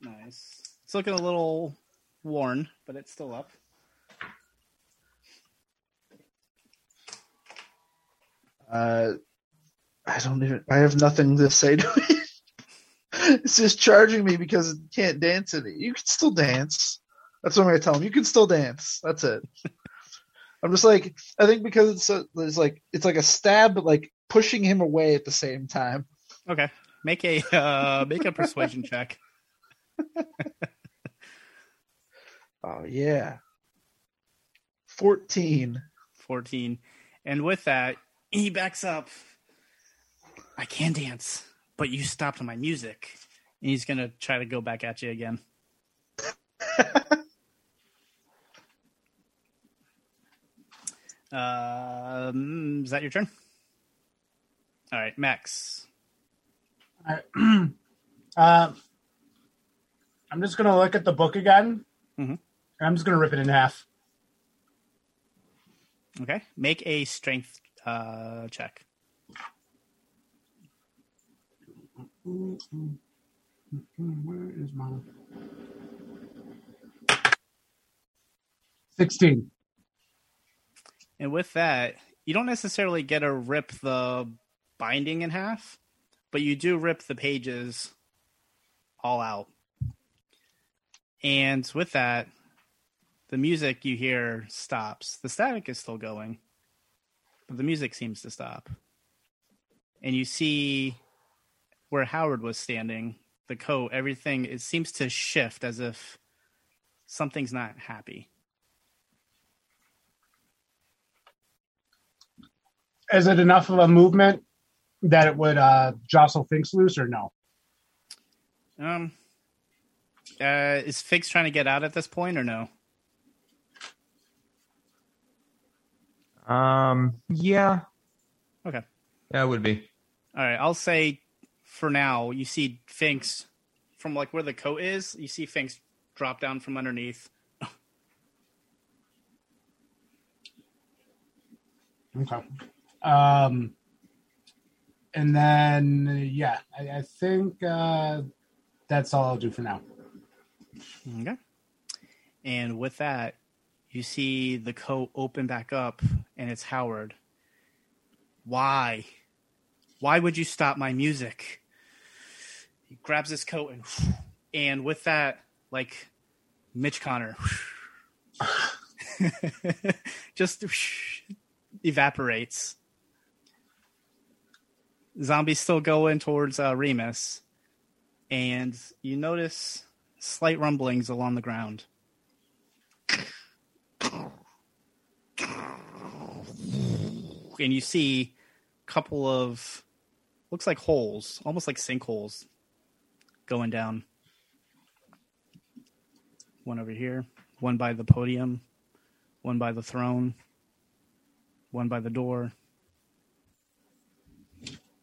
Nice. It's looking a little worn, but it's still up. Uh, I don't even. I have nothing to say to it. it's just charging me because it can't dance in it. You can still dance. That's what I'm gonna tell him. You can still dance. That's it. I'm just like I think because it's a, it's like it's like a stab, but like pushing him away at the same time. Okay. Make a uh, make a persuasion check. Oh yeah. Fourteen. 14. And with that, he backs up. I can dance, but you stopped my music. And he's going to try to go back at you again. Um, is that your turn? All right, Max. Alright. uh, I'm just gonna look at the book again, Mhm. and I'm just gonna rip it in half. Okay, make a strength uh, check. Where is my sixteen? And with that, you don't necessarily get to rip the binding in half, but you do rip the pages all out. And with that, the music you hear stops. The static is still going, but the music seems to stop. And you see where Howard was standing, the coat, everything, it seems to shift as if something's not happy. Is it enough of a movement that it would uh, jostle things loose, or no? Um, uh, is Finks trying to get out at this point or no? Um, yeah, Okay. yeah, it would be. All right. I'll say for now, you see Finks from like where the coat is, you see Finks drop down from underneath. Okay. Um, and then yeah, I, I think uh, that's all I'll do for now. Okay. And with that, you see the coat open back up and it's Howard. Why? Why would you stop my music? He grabs his coat and and with that, like Mitch Connor just evaporates. Zombies still going towards uh, Remus, and you notice slight rumblings along the ground. And you see a couple of looks like holes, almost like sinkholes going down. One over here, one by the podium, one by the throne, one by the door,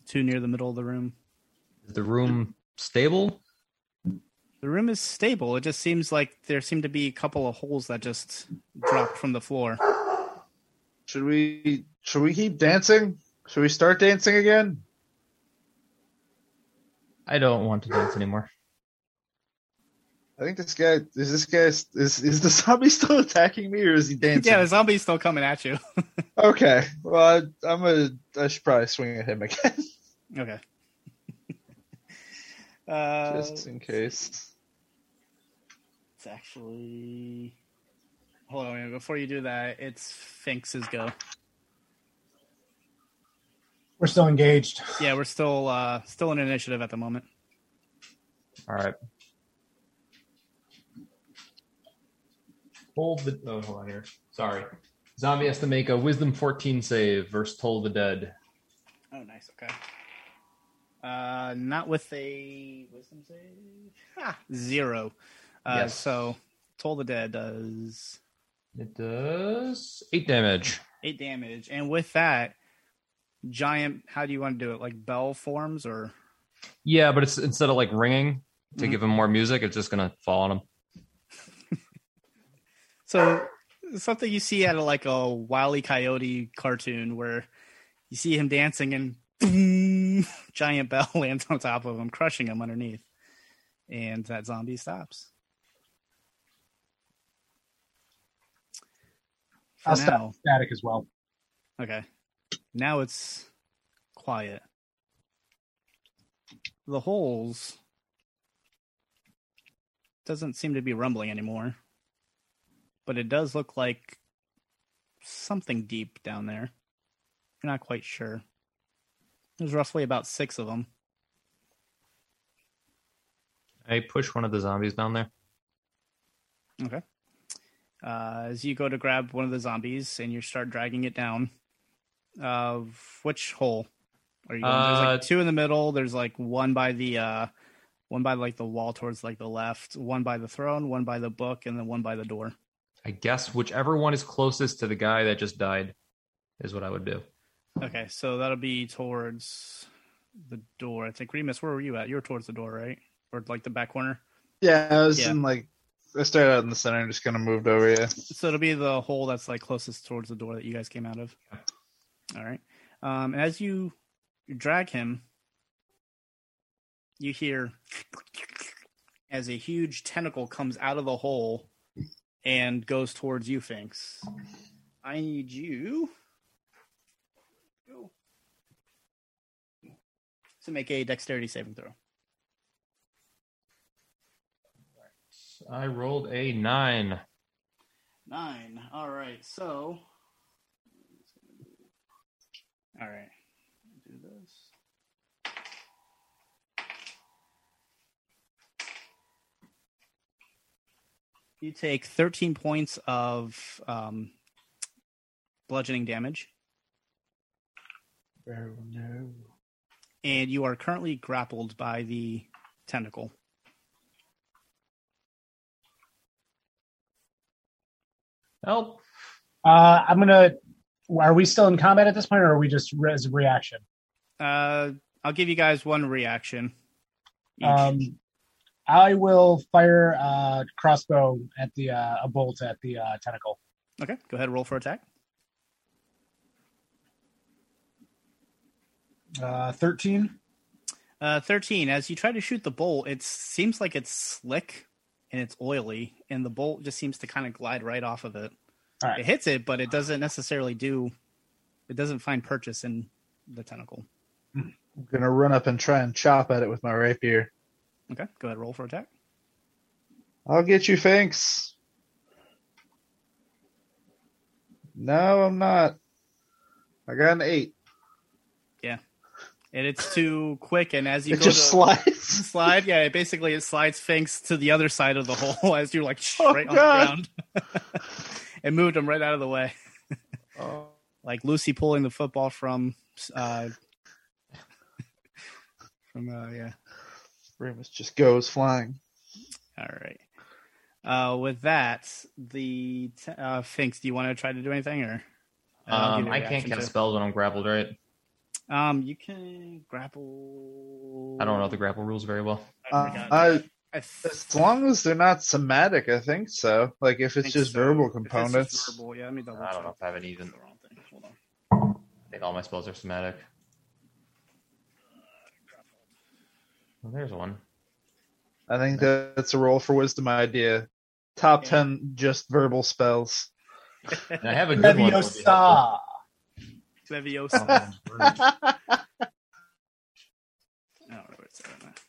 two near the middle of the room. Is the room stable? The room is stable. It just seems like there seem to be a couple of holes that just dropped from the floor. Should we should we keep dancing? Should we start dancing again? I don't want to dance anymore. I think this guy is this guy is is the zombie still attacking me or is he dancing? Yeah, the zombie's still coming at you. Okay. Well, I, I'm a. I should probably swing at him again, okay. Uh, just in case. it's actually. Hold on, before you do that, it's Finks's go. We're still engaged. Yeah, we're still uh still in initiative at the moment. All right. Hold the. Oh, hold on here. Sorry. Zombie has to make a Wisdom 14 save versus Toll the Dead. Oh, nice. Okay. Uh, not with a wisdom save. Ha, zero. Uh, Yes. So, Toll the Dead does It does eight damage. eight damage, and with that, giant. How do you want to do it? Like bell forms, or Yeah, but it's instead of like ringing to Mhm. give him more music, it's just gonna fall on him. so something you see out of like a Wile E. Coyote cartoon where you see him dancing and giant bell lands on top of him, crushing him underneath, and that zombie stops. For I'll now, stop static as well. okay. Now it's quiet. The holes doesn't seem to be rumbling anymore, but it does look like something deep down there. You're not quite sure. There's roughly about six of them. I push one of the zombies down there. Okay. Uh, as you go to grab one of the zombies and you start dragging it down, uh, which hole are you going? there's Uh, like two in the middle. There's like one by the uh, one by like the wall towards like the left, one by the throne, one by the book, and then one by the door. I guess whichever one is closest to the guy that just died is what I would do. Okay, so that'll be towards the door. I think Remus, where were you at? You were towards the door, right? Or like the back corner. Yeah, I was Yeah. in like I started out in the center and just kind of moved over. Yeah, So it'll be the hole that's like closest towards the door that you guys came out of. All right. Um, as you drag him, you hear as a huge tentacle comes out of the hole and goes towards you, Finks. I need you to make a dexterity saving throw. I rolled a nine. Nine. All right. So. All right. Do this. You take 13 points of um, bludgeoning damage, oh no. And you are currently grappled by the tentacle. Help. Uh, I'm gonna. Are we still in combat at this point, or are we just re- as a reaction? Uh, I'll give you guys one reaction. each. Um, I will fire a crossbow at the uh, a bolt at the uh, tentacle. okay, go ahead. Roll for attack. Uh, Thirteen. Uh, 13. As you try to shoot the bolt, it seems like it's slick and it's oily, and the bolt just seems to kind of glide right off of it. Right. It hits it, but it doesn't necessarily do. It doesn't find purchase in the tentacle. I'm gonna run up and try and chop at it with my rapier. Okay, go ahead. Roll for attack. I'll get you, Finks. No, I'm not. I got an eight. And it's too quick, and as you It go just to slides. slide, yeah, it basically it slides Finks to the other side of the hole as you're like Oh, right on God. the ground. and moved him right out of the way. Oh, like Lucy pulling the football from uh from uh yeah. Remus just goes flying. All right. Uh with that, the t- uh Finks, do you want to try to do anything or Uh, I'll give Um, you can't reaction cast spells when I'm grappled, right? Um you can grapple I don't know the grapple rules very well. I Uh. I, I as long as they're not somatic, I think so. Like if it's just so. verbal If it's just components. verbal, yeah, let me double I don't know if I have it even. The wrong thing. Hold on. I think all my spells are somatic. Well, there's one. I think that's a roll for wisdom idea. Top Yeah. ten just verbal spells. And I have a good one. that would be helpful. Leviosa. Leviosa. Oh, I don't know where it's at.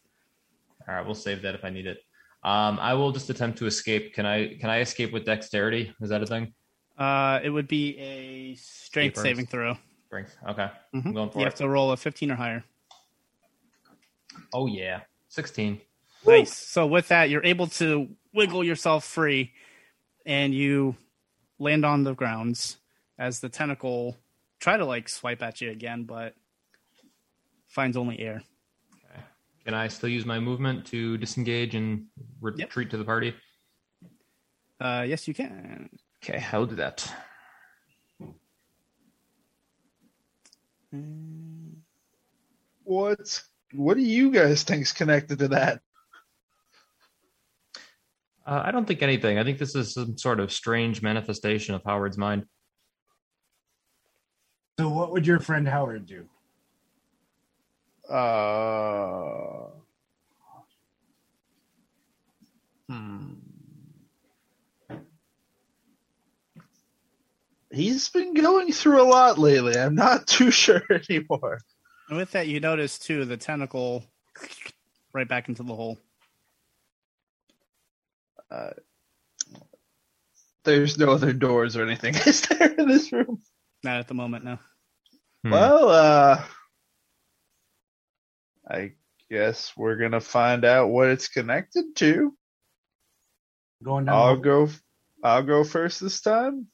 All right, we'll save that if I need it. Um, I will just attempt to escape. Can I? Can I escape with dexterity? Is that a thing? Uh, it would be a strength Keepers. saving throw. Strength. Okay, Mhm. I'm going for You it. have to roll a 15 or higher. Oh yeah, sixteen. Nice. So with that, you're able to wiggle yourself free, and you land on the grounds as the tentacle try to like swipe at you again, but finds only air. Can I still use my movement to disengage and retreat to the party? Uh, yes, you can. Okay, I'll do that. What's what do you guys think's connected to that? Uh, I don't think anything. I think this is some sort of strange manifestation of Howard's mind. So, what would your friend Howard do? Uh, hmm. He's been going through a lot lately. I'm not too sure anymore. And with that, you notice too the tentacle right back into the hole. There's no other doors or anything, is there, in this room? Not at the moment, no. Hmm. Well, uh, I guess we're gonna find out what it's connected to. Going down. I'll the- go. I'll go first this time.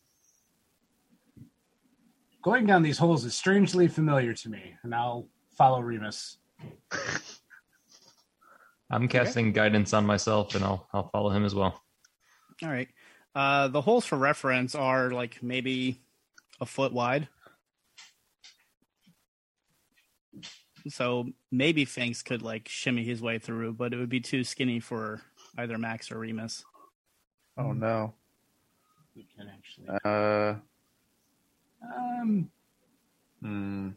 Going down these holes is strangely familiar to me, and I'll follow Remus. I'm casting guidance on myself, and I'll I'll follow him as well. All right. Uh, the holes for reference are like maybe a foot wide. So maybe Finks could like shimmy his way through, but it would be too skinny for either Max or Remus. Oh no. We can actually. Uh. Um, Hmm.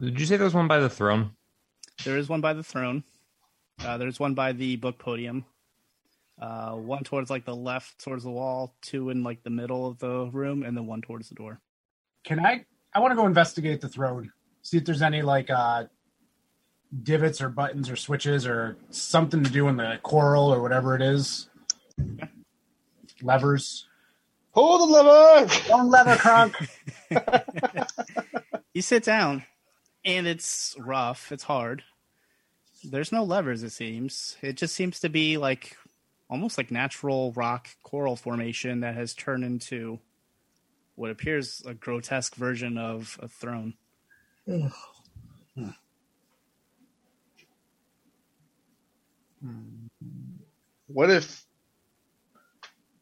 Did you say there was one by the throne? There is one by the throne. Uh, there's one by the book podium. Uh, one towards like the left towards the wall, two in like the middle of the room, and then one towards the door. can I? I want to go investigate the throne. See if there's any like uh, divots or buttons or switches or something to do in the coral or whatever it is. Levers. Pull the lever. One lever, Kronk. You sit down, and it's rough. It's hard. There's no levers. It seems. It just seems to be like almost like natural rock coral formation that has turned into what appears a grotesque version of a throne. Hmm. What if?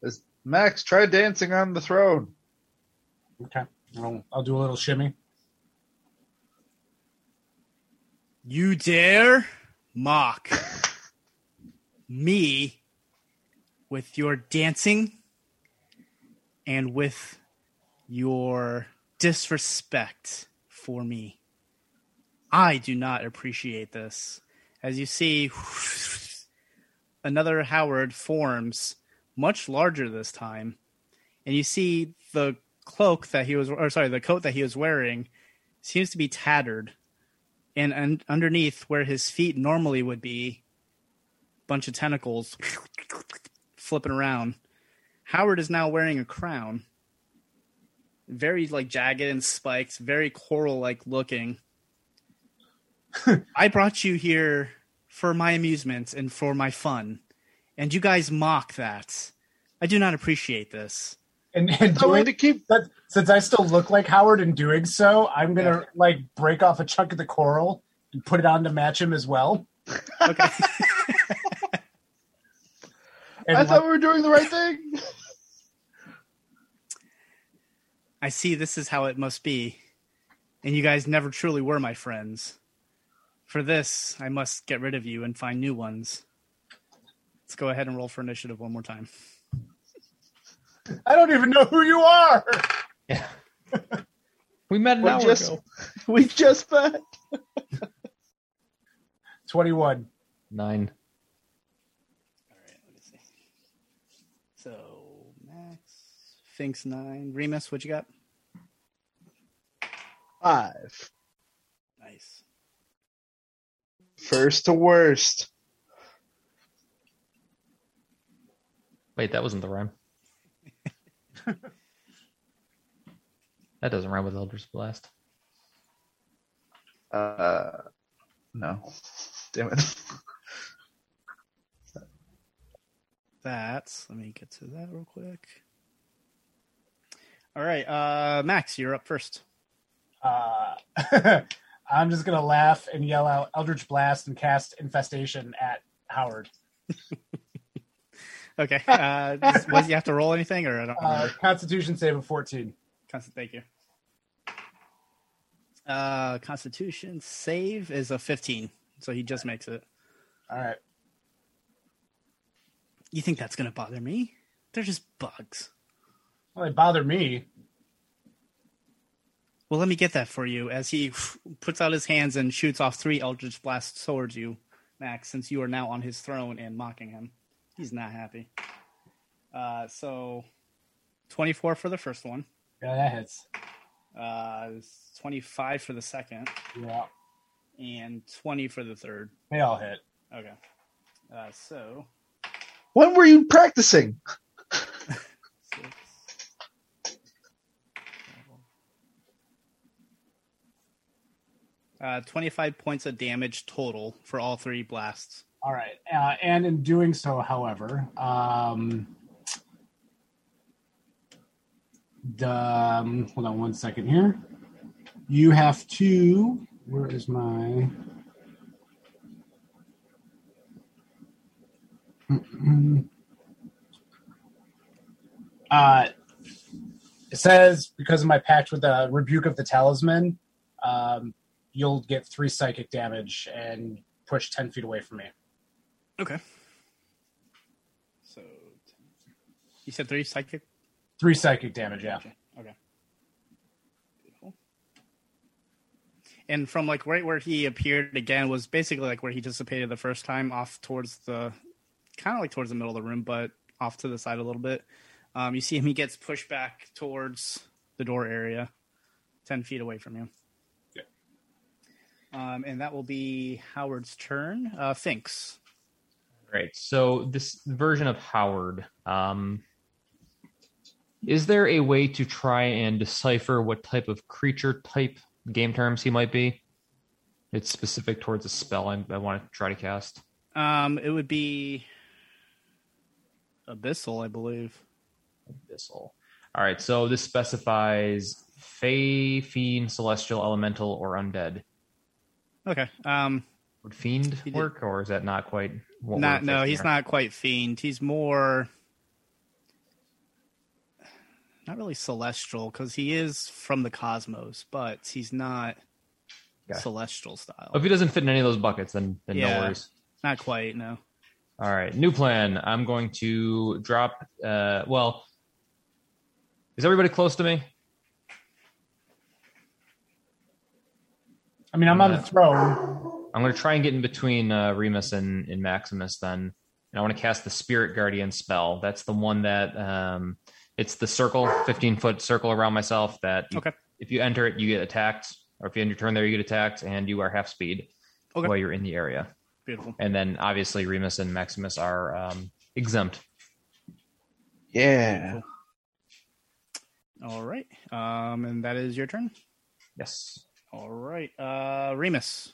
Is Max try dancing on the throne? Okay. I'll, I'll do a little shimmy. You dare mock me with your dancing and with your disrespect for me. I do not appreciate this. As you see, another Howard forms, much larger this time, and you see the cloak that he was, or sorry, the coat that he was wearing seems to be tattered and, and underneath where his feet normally would be a bunch of tentacles flipping around howard is now wearing a crown very like jagged and spiked very coral like looking i brought you here for my amusement and for my fun and you guys mock that i do not appreciate this And, and I doing, to keep. but since I still look like Howard in doing so, I'm gonna like break off a chunk of the coral and put it on to match him as well. okay I thought like- we were doing the right thing. I see this is how it must be. And you guys never truly were my friends. For this, I must get rid of you and find new ones. Let's go ahead and roll for initiative one more time. I don't even know who you are. Yeah. we met an We're hour just- ago. we just met. Twenty-one. Nine. All right, let me see. So, Max, Finks 9. Remus, what you got? Five. Nice. First to worst. Wait, that wasn't the rhyme. that doesn't rhyme with Eldritch Blast. Uh, no. Damn it. That, let me get to that real quick. All right, uh, Max, you're up first. Uh, I'm just gonna laugh and yell out Eldritch Blast and cast Infestation at Howard. Okay. Uh, does, was you have to roll anything, or I don't Uh. Constitution save of 14. Const- thank you. Uh, Constitution save is a 15, so he just makes it. All right. You think that's going to bother me? They're just bugs. Well, they bother me. Well, let me get that for you as he puts out his hands and shoots off three Eldritch Blasts towards you, Max, since you are now on his throne and mocking him. He's not happy. Uh, so, 24 for the first one, Yeah, that hits. uh, 25 for the second, Yeah, and 20 for the third. they all hit. Okay. Uh, so, When were you practicing? Uh, 25 points of damage total for all three blasts. All right, uh, and in doing so, however, um, the um, hold on one second here. You have to. Where is my? Uh, it says because of my pact with the rebuke of the talisman, um, you'll get three psychic damage and push ten feet away from me. Okay. So, you said three psychic? Three psychic damage, yeah. Okay. Okay. Beautiful. And from like right where he appeared again was basically like where he dissipated the first time, off towards the kind of like towards the middle of the room, but off to the side a little bit. Um, you see him; he gets pushed back towards the door area, ten feet away from you. Um, and that will be Howard's turn. Uh, Finks. Right. So this version of Howard, um, is there a way to try and decipher what type of creature type game terms he might be? It's specific towards a spell I, I want to try to cast. Um, it would be Abyssal, I believe. Abyssal. All right. So this specifies Fey, Fiend, Celestial, Elemental, or Undead. Okay. Um, Would Fiend work, or is that not quite? What not no, he's not quite fiend. He's more not really celestial because he is from the cosmos, but he's not Okay. celestial style. If he doesn't fit in any of those buckets, then, then Yeah. no worries. Not quite. No. All right, new plan. I'm going to drop. Uh, well, is everybody close to me? I mean, I'm on the Yeah. throne. I'm going to try and get in between uh, Remus and, and Maximus. Then, and I want to cast the Spirit Guardian spell. That's the one that um, it's the circle, 15 foot circle around myself. That you- Okay. if you enter it, you get attacked, or if you end your turn there, you get attacked, and you are half speed Okay. while you're in the area. Beautiful. And then obviously Remus and Maximus are um, exempt. Yeah. All right. Um, and that is your turn. Yes. All right. Uh, Remus.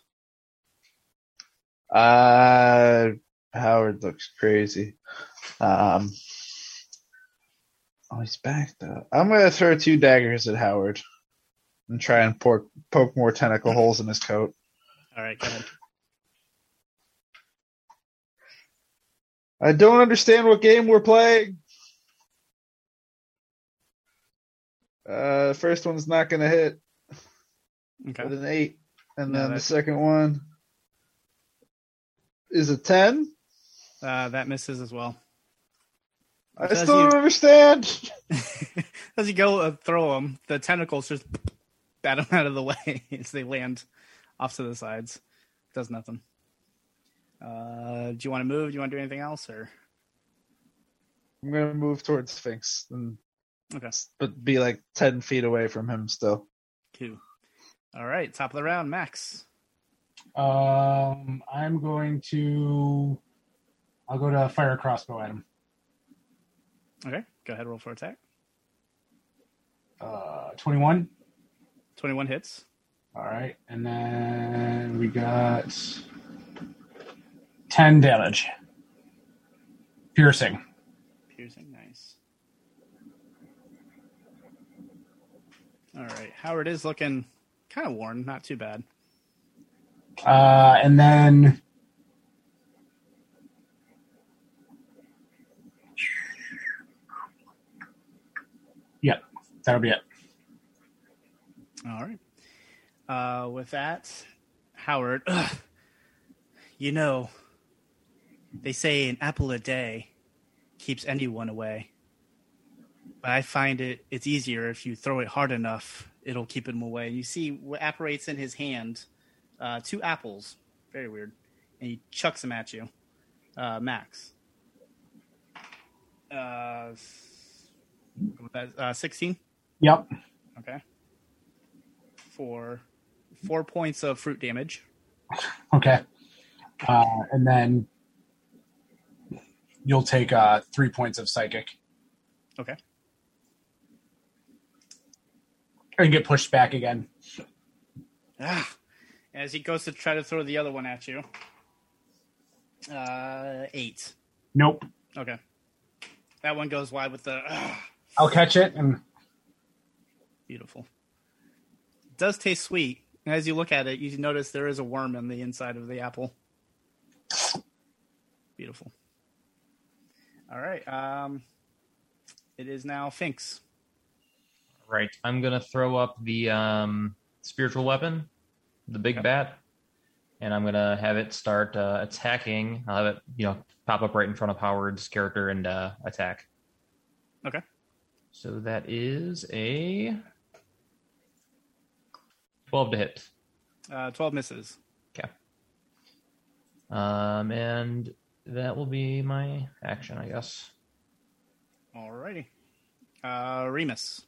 Uh, Howard looks crazy. Um, oh, he's back though. I'm gonna throw two daggers at Howard and try and poke poke more tentacle holes in his coat. All right. Go ahead. I don't understand what game we're playing. Uh, the first one's not gonna hit Okay. with an eight, and No, then the second one is a ten. Uh, that misses as well. I still you- don't understand. As you go uh, throw them, the tentacles just bat them out of the way as they land off to the sides. Does nothing. Uh, do you want to move? Do you want to do anything else, or I'm gonna move towards Finks, and okay? but be like ten feet away from him still. Cool. All right, top of the round, Max. Um, I'm going to. I'll go to fire a crossbow at him. Okay, go ahead. Roll for attack. Uh, 21. Twenty-one hits. All right, and then we got 10 damage. Piercing. Piercing, nice. All right, Howard is looking kind of worn, not too bad. Uh, and then Yep, that'll be it. All right. Uh, with that, Howard, you know, they say an apple a day keeps anyone away. But I find it it's easier if you throw it hard enough, it'll keep him away. You see what apparates in his hand, uh, two apples, very weird, and he chucks them at you, uh, Max. Uh, s- what was that, uh, sixteen. Yep. Okay. For four points of fruit damage. Okay. Uh, and then you'll take uh, three points of psychic Okay. And get pushed back again. Ah. As he goes to try to throw the other one at you. Uh, eight. Nope. Okay. That one goes wide with the ah, I'll catch it and beautiful. It does taste sweet. And as you look at it, you notice there is a worm in the inside of the apple. Beautiful. All right. Um, it is now Finks. Right. I'm gonna throw up the um, spiritual weapon, the big Okay. bat, and I'm gonna have it start uh, attacking. I'll have it, you know, pop up right in front of Howard's character and uh, attack. Okay. So that is a twelve to hit. Uh, Twelve misses. Okay. Um, and that will be my action, I guess. Alrighty. Uh, Remus.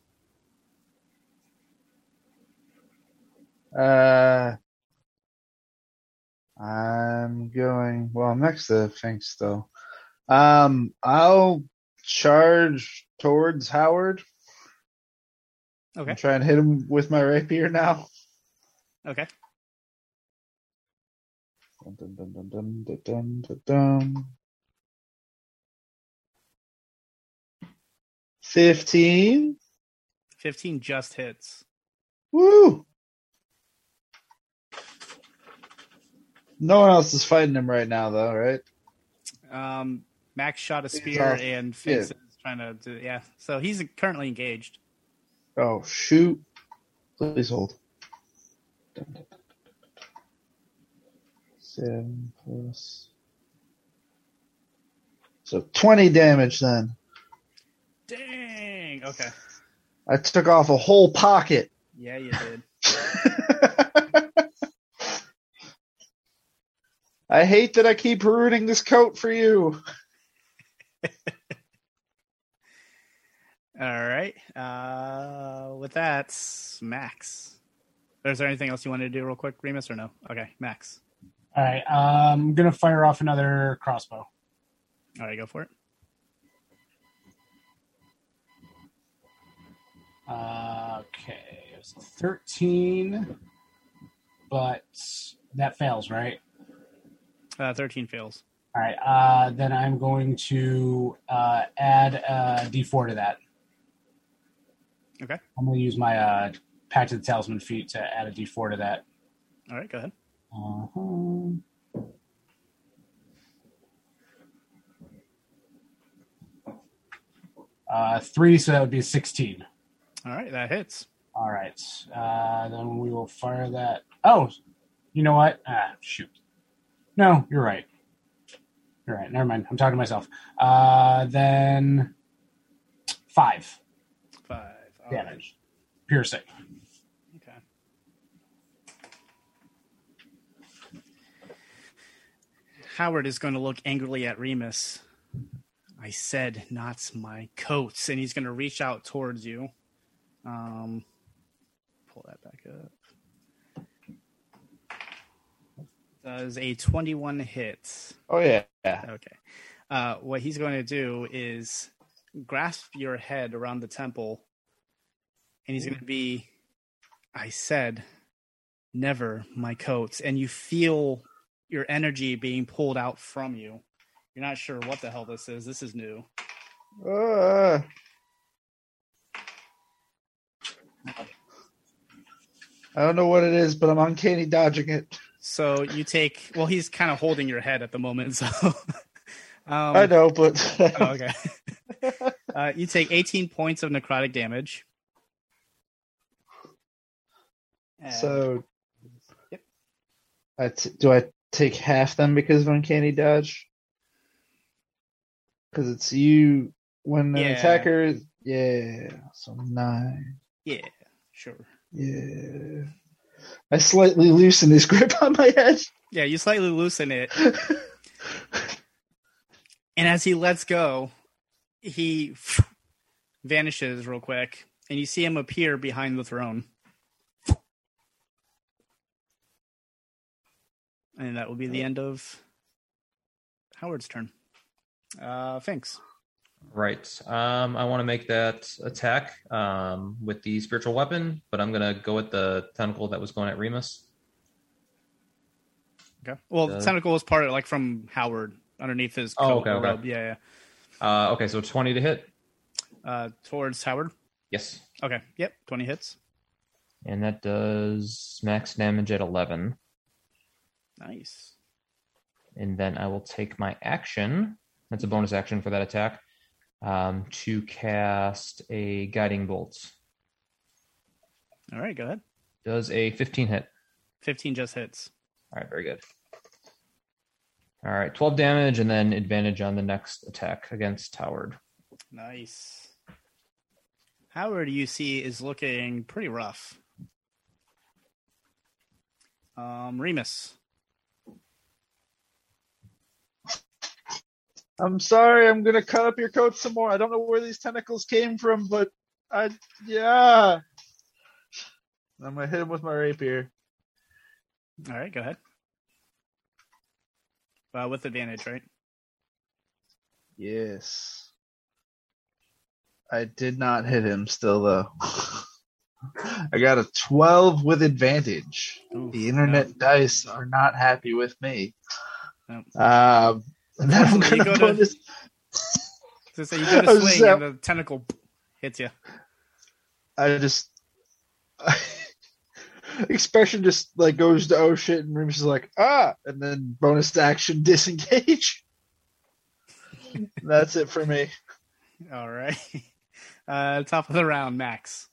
Uh, I'm going. Well, I'm next to Fink still. Um, I'll charge towards Howard. Okay. And try and hit him with my rapier now. Okay. Dun, dun, dun, Fifteen. Fifteen just hits. Woo! No one else is fighting him right now, though, right? Um, Max shot a spear, off. and Finks Yeah. is trying to do. Yeah. So he's currently engaged. Oh shoot! Please hold. Seven plus. So twenty damage then. Dang. Okay. I took off a whole pocket. Yeah, you did. I hate that I keep ruining this coat for you. All right. Uh, with that, Max. Is there anything else you wanted to do real quick, Remus, or no? Okay, Max. All right. Um, I'm gonna fire off another crossbow. All right, go for it. Uh, okay, it was 13, but that fails, right? Uh, Thirteen fails. All right. Uh, then I'm going to uh, add a D4 to that. Okay. I'm going to use my uh, Pact of the Talisman feat to add a D4 to that. All right, go ahead. Uh-huh. Uh, three, so that would be 16. All right, that hits. All right. Uh, then we will fire that. Oh, you know what? Ah, shoot. No, you're right. You're right. Never mind. I'm talking to myself. Uh, then five Five. All right. damage. Piercing. Okay. Howard is going to look angrily at Remus. I said, not my coats. And he's going to reach out towards you. Um, pull that back up. Does a 21 hit? Oh yeah. Okay. Uh, what he's going to do is grasp your head around the temple, and he's going to be, I said, never my coats. And you feel your energy being pulled out from you. You're not sure what the hell this is. This is new. Uh, I don't know what it is, but I'm uncanny dodging it. So you take, well, he's kind of holding your head at the moment. So, um, I know, but Oh, okay. uh, you take 18 points of necrotic damage. And- so. Yep. I t- do I take half them because of uncanny dodge? because it's you when the Yeah. attacker. Yeah, so nine. Yeah, sure. Yeah, I slightly loosen his grip on my head. Yeah, you slightly loosen it, and as he lets go, he vanishes real quick, and you see him appear behind the throne. And that will be the end of Howard's turn. Uh, Finks. Right. Um, I want to make that attack um, with the spiritual weapon, but I'm gonna go with the tentacle that was going at Remus. Okay. Well, the Uh, tentacle was part of like from Howard underneath his Oh, coat okay, or okay. robe. Yeah, Uh, okay, so 20 to hit. Uh, towards Howard. Yes, Okay. Yep. Twenty hits. and that does max damage at 11. Nice. And then I will take my action. That's a bonus action for that attack. Um, to cast a guiding bolt. All right. Go ahead. Does a 15 hit? Fifteen just hits. All right, very good. All right, 12 damage and then advantage on the next attack against Howard. Nice. Howard, you see, is looking pretty rough. Um, Remus. I'm sorry, I'm gonna cut up your coat some more. I don't know where these tentacles came from, but I yeah. I'm gonna hit him with my rapier. All right, go ahead. Uh, with advantage, right? Yes. I did not hit him still though. I got a 12 with advantage. Oof, The internet dice are not happy with me. No. Um, and then I'm Unfortunately, you gonna go to- bonus. So, so you go I to swing, just- and the tentacle hits you. I just expression just like goes to oh shit, and Remus is like ah, and then bonus action disengage. That's it for me. All right. Uh, top of the round, Max.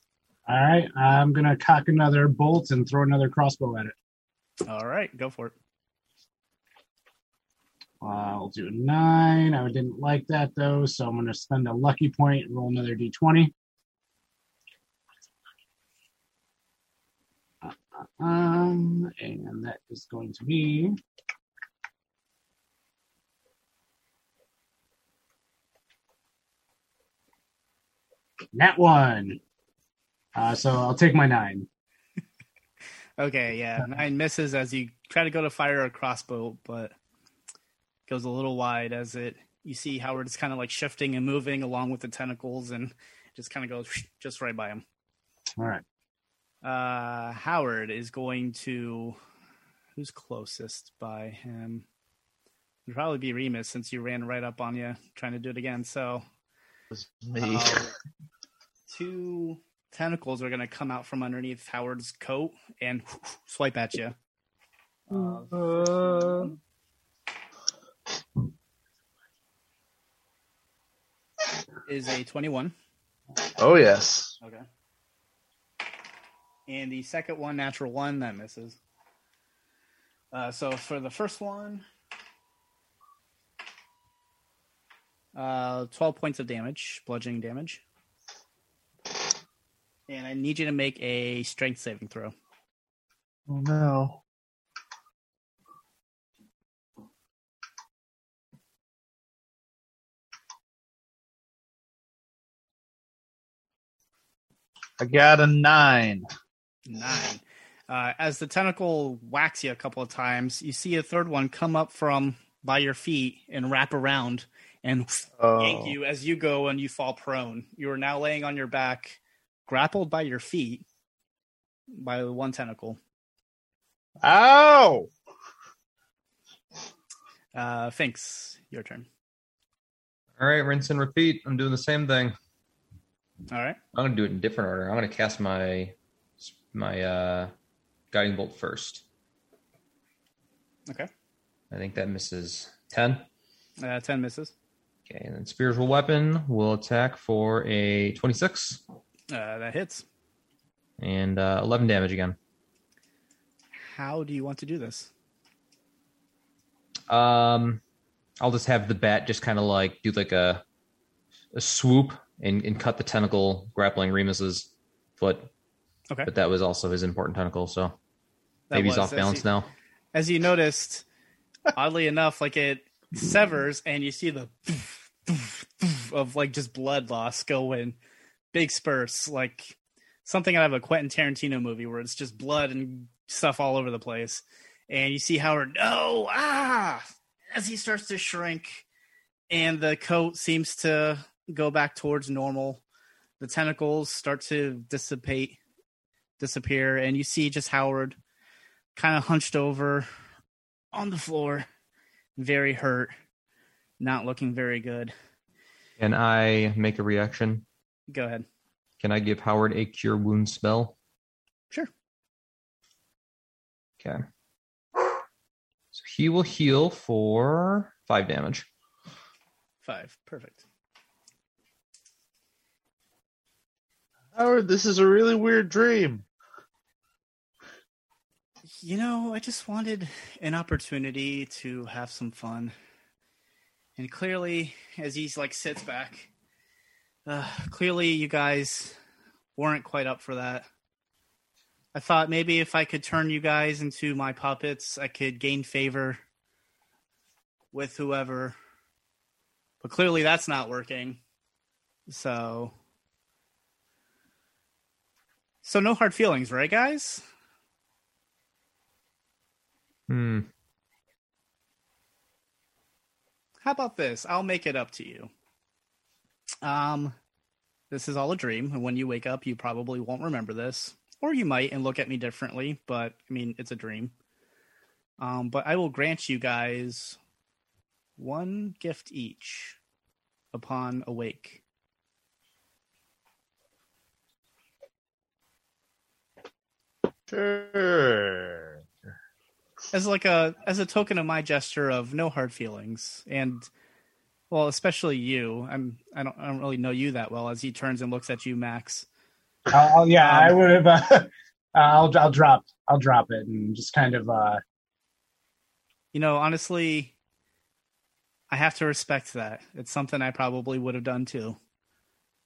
All right, I'm gonna cock another bolt and throw another crossbow at it. All right, go for it. I'll do a nine. I didn't like that though, so I'm gonna spend a lucky point and roll another d20. Uh, Um, and that is going to be Nat one. Uh, so I'll take my nine. Okay, yeah, nine misses as you try to go to fire a crossbow, but goes a little wide as it. You see Howard's kind of like shifting and moving along with the tentacles, and just kind of goes just right by him. All right. Uh, Howard is going to. Who's closest by him? It'd probably be Remus since you ran right up on you trying to do it again. So It was me. um, two tentacles are going to come out from underneath Howard's coat and swipe at you. Uh, Is a 21. oh yes. Okay. And the second one, natural one, that misses. Uh, so for the first one, uh, 12 points of damage, bludgeoning damage. And I need you to make a strength saving throw. Oh no. I got a nine. Nine. Uh, as the tentacle whacks you a couple of times, you see a third one come up from by your feet and wrap around and yank Oh, you as you go and you fall prone. You are now laying on your back, grappled by your feet by the one tentacle. ow! Uh, Finks. Your turn. All right, rinse and repeat. I'm doing the same thing. All right. I'm gonna do it in different order. I'm gonna cast my my uh, guiding bolt first. Okay. I think that misses ten. Uh, 10 misses. Okay, and then spiritual weapon will attack for a 26 Uh, that hits. and uh, 11 damage again. How do you want to do this? Um, I'll just have the bat just kind of like do like a a swoop and, and cut the tentacle grappling Remus's foot. Okay. But that was also his important tentacle, so That maybe he's off balance you- now. As you noticed, oddly enough, like it severs and you see the of like just blood loss go in big spurts, like something out of a Quentin Tarantino movie where it's just blood and stuff all over the place. And you see Howard, no, ah, as he starts to shrink, and the coat seems to go back towards normal. The tentacles start to dissipate, disappear, and you see just Howard kind of hunched over on the floor, very hurt, not looking very good. Can I make a reaction? Go ahead. Can I give Howard a cure wound spell? Sure. Okay. So he will heal for five damage. Five. Perfect. Howard, this is a really weird dream. You know, I just wanted an opportunity to have some fun. And clearly, as he's like sits back, uh, clearly you guys weren't quite up for that. I thought maybe if I could turn you guys into my puppets, I could gain favor with whoever. But clearly that's not working. So So no hard feelings, right guys? Hmm. How about this? I'll make it up to you. Um, this is all a dream, and when you wake up, you probably won't remember this, or you might and look at me differently. But I mean, it's a dream. Um, but I will grant you guys one gift each upon awake. Sure. as like a as a token of my gesture of no hard feelings and well especially you i'm i don't i don't really know you that well as he turns and looks at you max I'll, I'll- yeah, I Um, would have. Uh, I'll I'll drop I'll drop it and just kind of uh you know honestly i have to respect that it's something i probably would have done too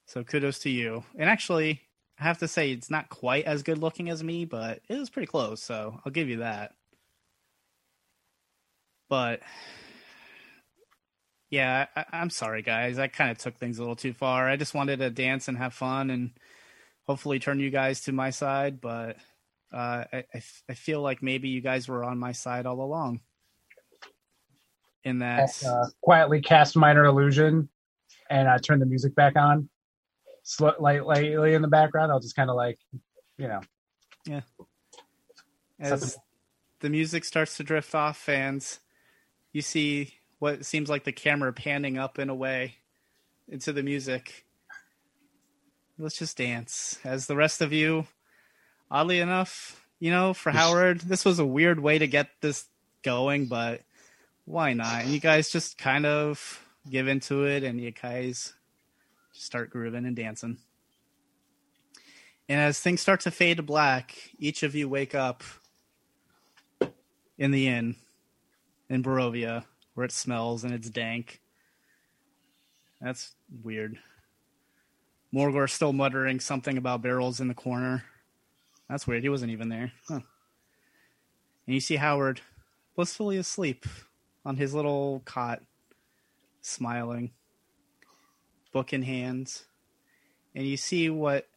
so kudos to you and actually i have to say it's not quite as good looking as me but it was pretty close so i'll give you that. But yeah I, I'm sorry guys. I kind of took things a little too far. I just wanted to dance and have fun and hopefully turn you guys to my side but uh, I, I f- I feel like maybe you guys were on my side all along. In that uh, quietly cast minor illusion and uh, turn the music back on. Slow, light, lightly in the background. I'll just kind of like, you know, yeah. as the music starts to drift off and you see what seems like the camera panning up in a way into the music let's just dance as the rest of you oddly enough you know for howard this was a weird way to get this going but why not and you guys just kind of give into it and you guys start grooving and dancing and as things start to fade to black each of you wake up in the inn in Barovia where it smells and it's dank. That's weird. Morgor still muttering something about barrels in the corner. That's weird. He wasn't even there. Huh. And you see Howard blissfully asleep on his little cot, smiling, book in hand. And you see what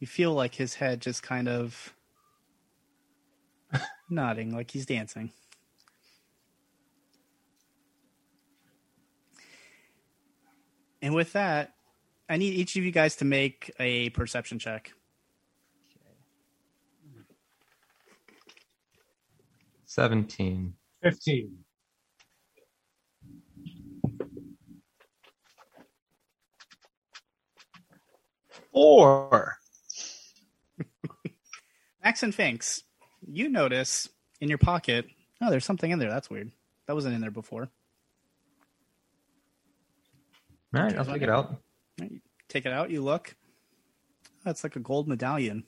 you feel like his head just kind of nodding like he's dancing. And with that, I need each of you guys to make a perception check. Seventeen. fifteen. Four. Max and Finks, you notice in your pocket, oh, there's something in there. That's weird. That wasn't in there before. All right, I'll take it out. Take it out, you look. That's like a gold medallion.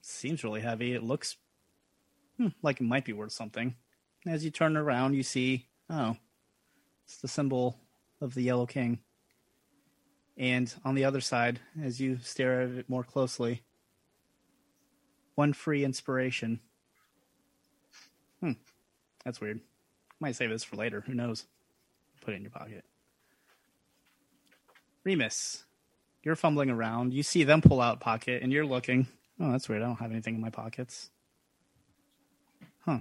Seems really heavy. It looks hmm, like it might be worth something. As you turn around, you see, oh, it's the symbol of the Yellow King. And on the other side, as you stare at it more closely, one free inspiration. Hmm, that's weird. Might save this for later. Who knows? Put it in your pocket. Remus, you're fumbling around. You see them pull out pocket, and you're looking. Oh, that's weird. I don't have anything in my pockets. Huh.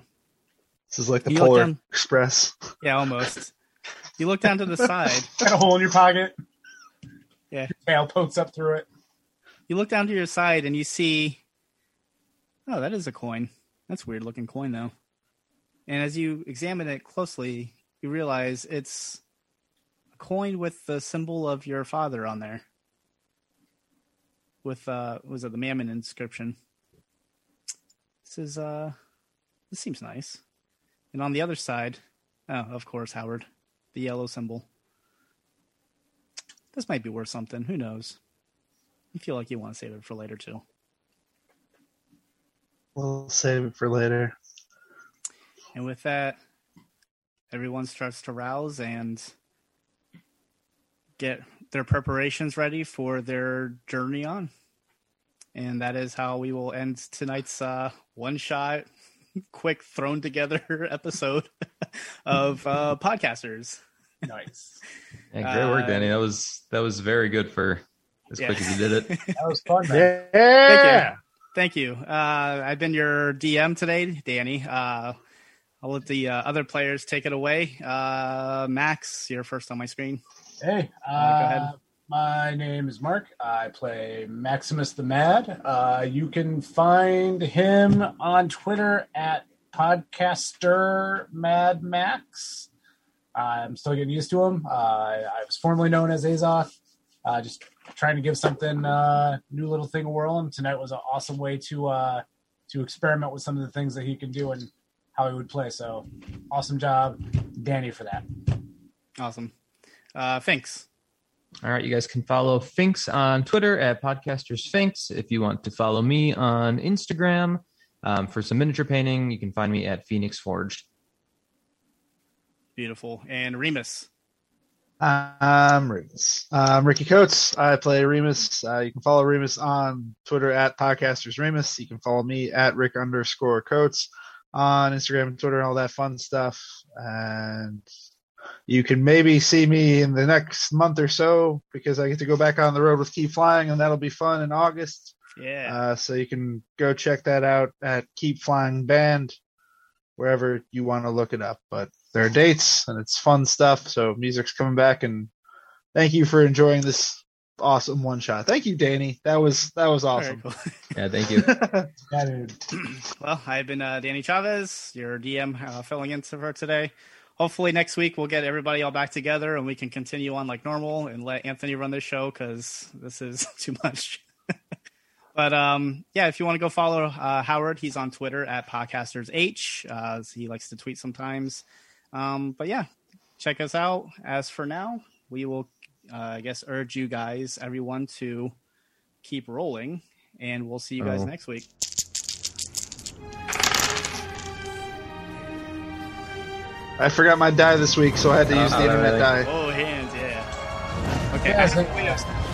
This is like the You Polar down- Express. Yeah, almost. you look down to the side. Got a hole in your pocket. Yeah. Your tail pokes up through it. You look down to your side and you see. Oh, that is a coin. That's a weird looking coin, though. And as you examine it closely, you realize it's a coin with the symbol of your father on there. With uh, was it the Mammon inscription? This is uh, this seems nice. And on the other side, oh, of course, Howard, the yellow symbol. This might be worth something. Who knows? You feel like you want to save it for later too. We'll save it for later. And with that, everyone starts to rouse and get their preparations ready for their journey on. And that is how we will end tonight's uh, one shot, quick thrown together episode of uh, podcasters. Nice. Yeah, great work, Uh, Danny. That was that was very good for as Yeah. quick as you did it. That was fun, man. Yeah. Thank you. Thank Uh, I've been your DM today, Danny. Uh, I'll let the uh, other players take it away. Uh, Max, you're first on my screen. Hey, uh, Uh, go ahead. my name is Mark. I play Maximus the Mad. Uh, you can find him on Twitter at podcaster Mad Max. I'm still getting used to him. Uh, I was formerly known as Azoth. Uh, just trying to give something uh, new little thing a whirl. And tonight was an awesome way to uh, to experiment with some of the things that he can do and how he would play. So awesome job, Danny, for that. Awesome. Uh, thanks. All right, you guys can follow Finks on Twitter at Podcasters Finks. If you want to follow me on Instagram um, for some miniature painting, you can find me at Phoenix Forged. Beautiful. And Remus. I'm Remus. I'm Ricky Coates. I play Remus. Uh, you can follow Remus on Twitter at Podcasters Remus. You can follow me at Rick underscore Coates on Instagram and Twitter and all that fun stuff. And you can maybe see me in the next month or so because I get to go back on the road with Keep Flying, and that'll be fun in August. Yeah. Uh, so you can go check that out at Keep Flying Band, wherever you want to look it up. But there are dates and it's fun stuff. So music's coming back, and thank you for enjoying this awesome one shot. Thank you, Danny. That was that was awesome. cool. Yeah, thank you. Well, I've been uh, Danny Chavez, your DM, uh, filling in for today. Hopefully next week we'll get everybody all back together and we can continue on like normal and let Anthony run this show because this is too much. But um, yeah, if you want to go follow uh, Howard, he's on Twitter at podcastersh. Uh, he likes to tweet sometimes. Um, but yeah, check us out. As for now, we will, uh, I guess, urge you guys, everyone, to keep rolling, and we'll see you guys Oh. next week. I forgot my die this week, so I had to use Oh, the internet really? die. Oh, hands, yeah. Okay, Yeah, I- so-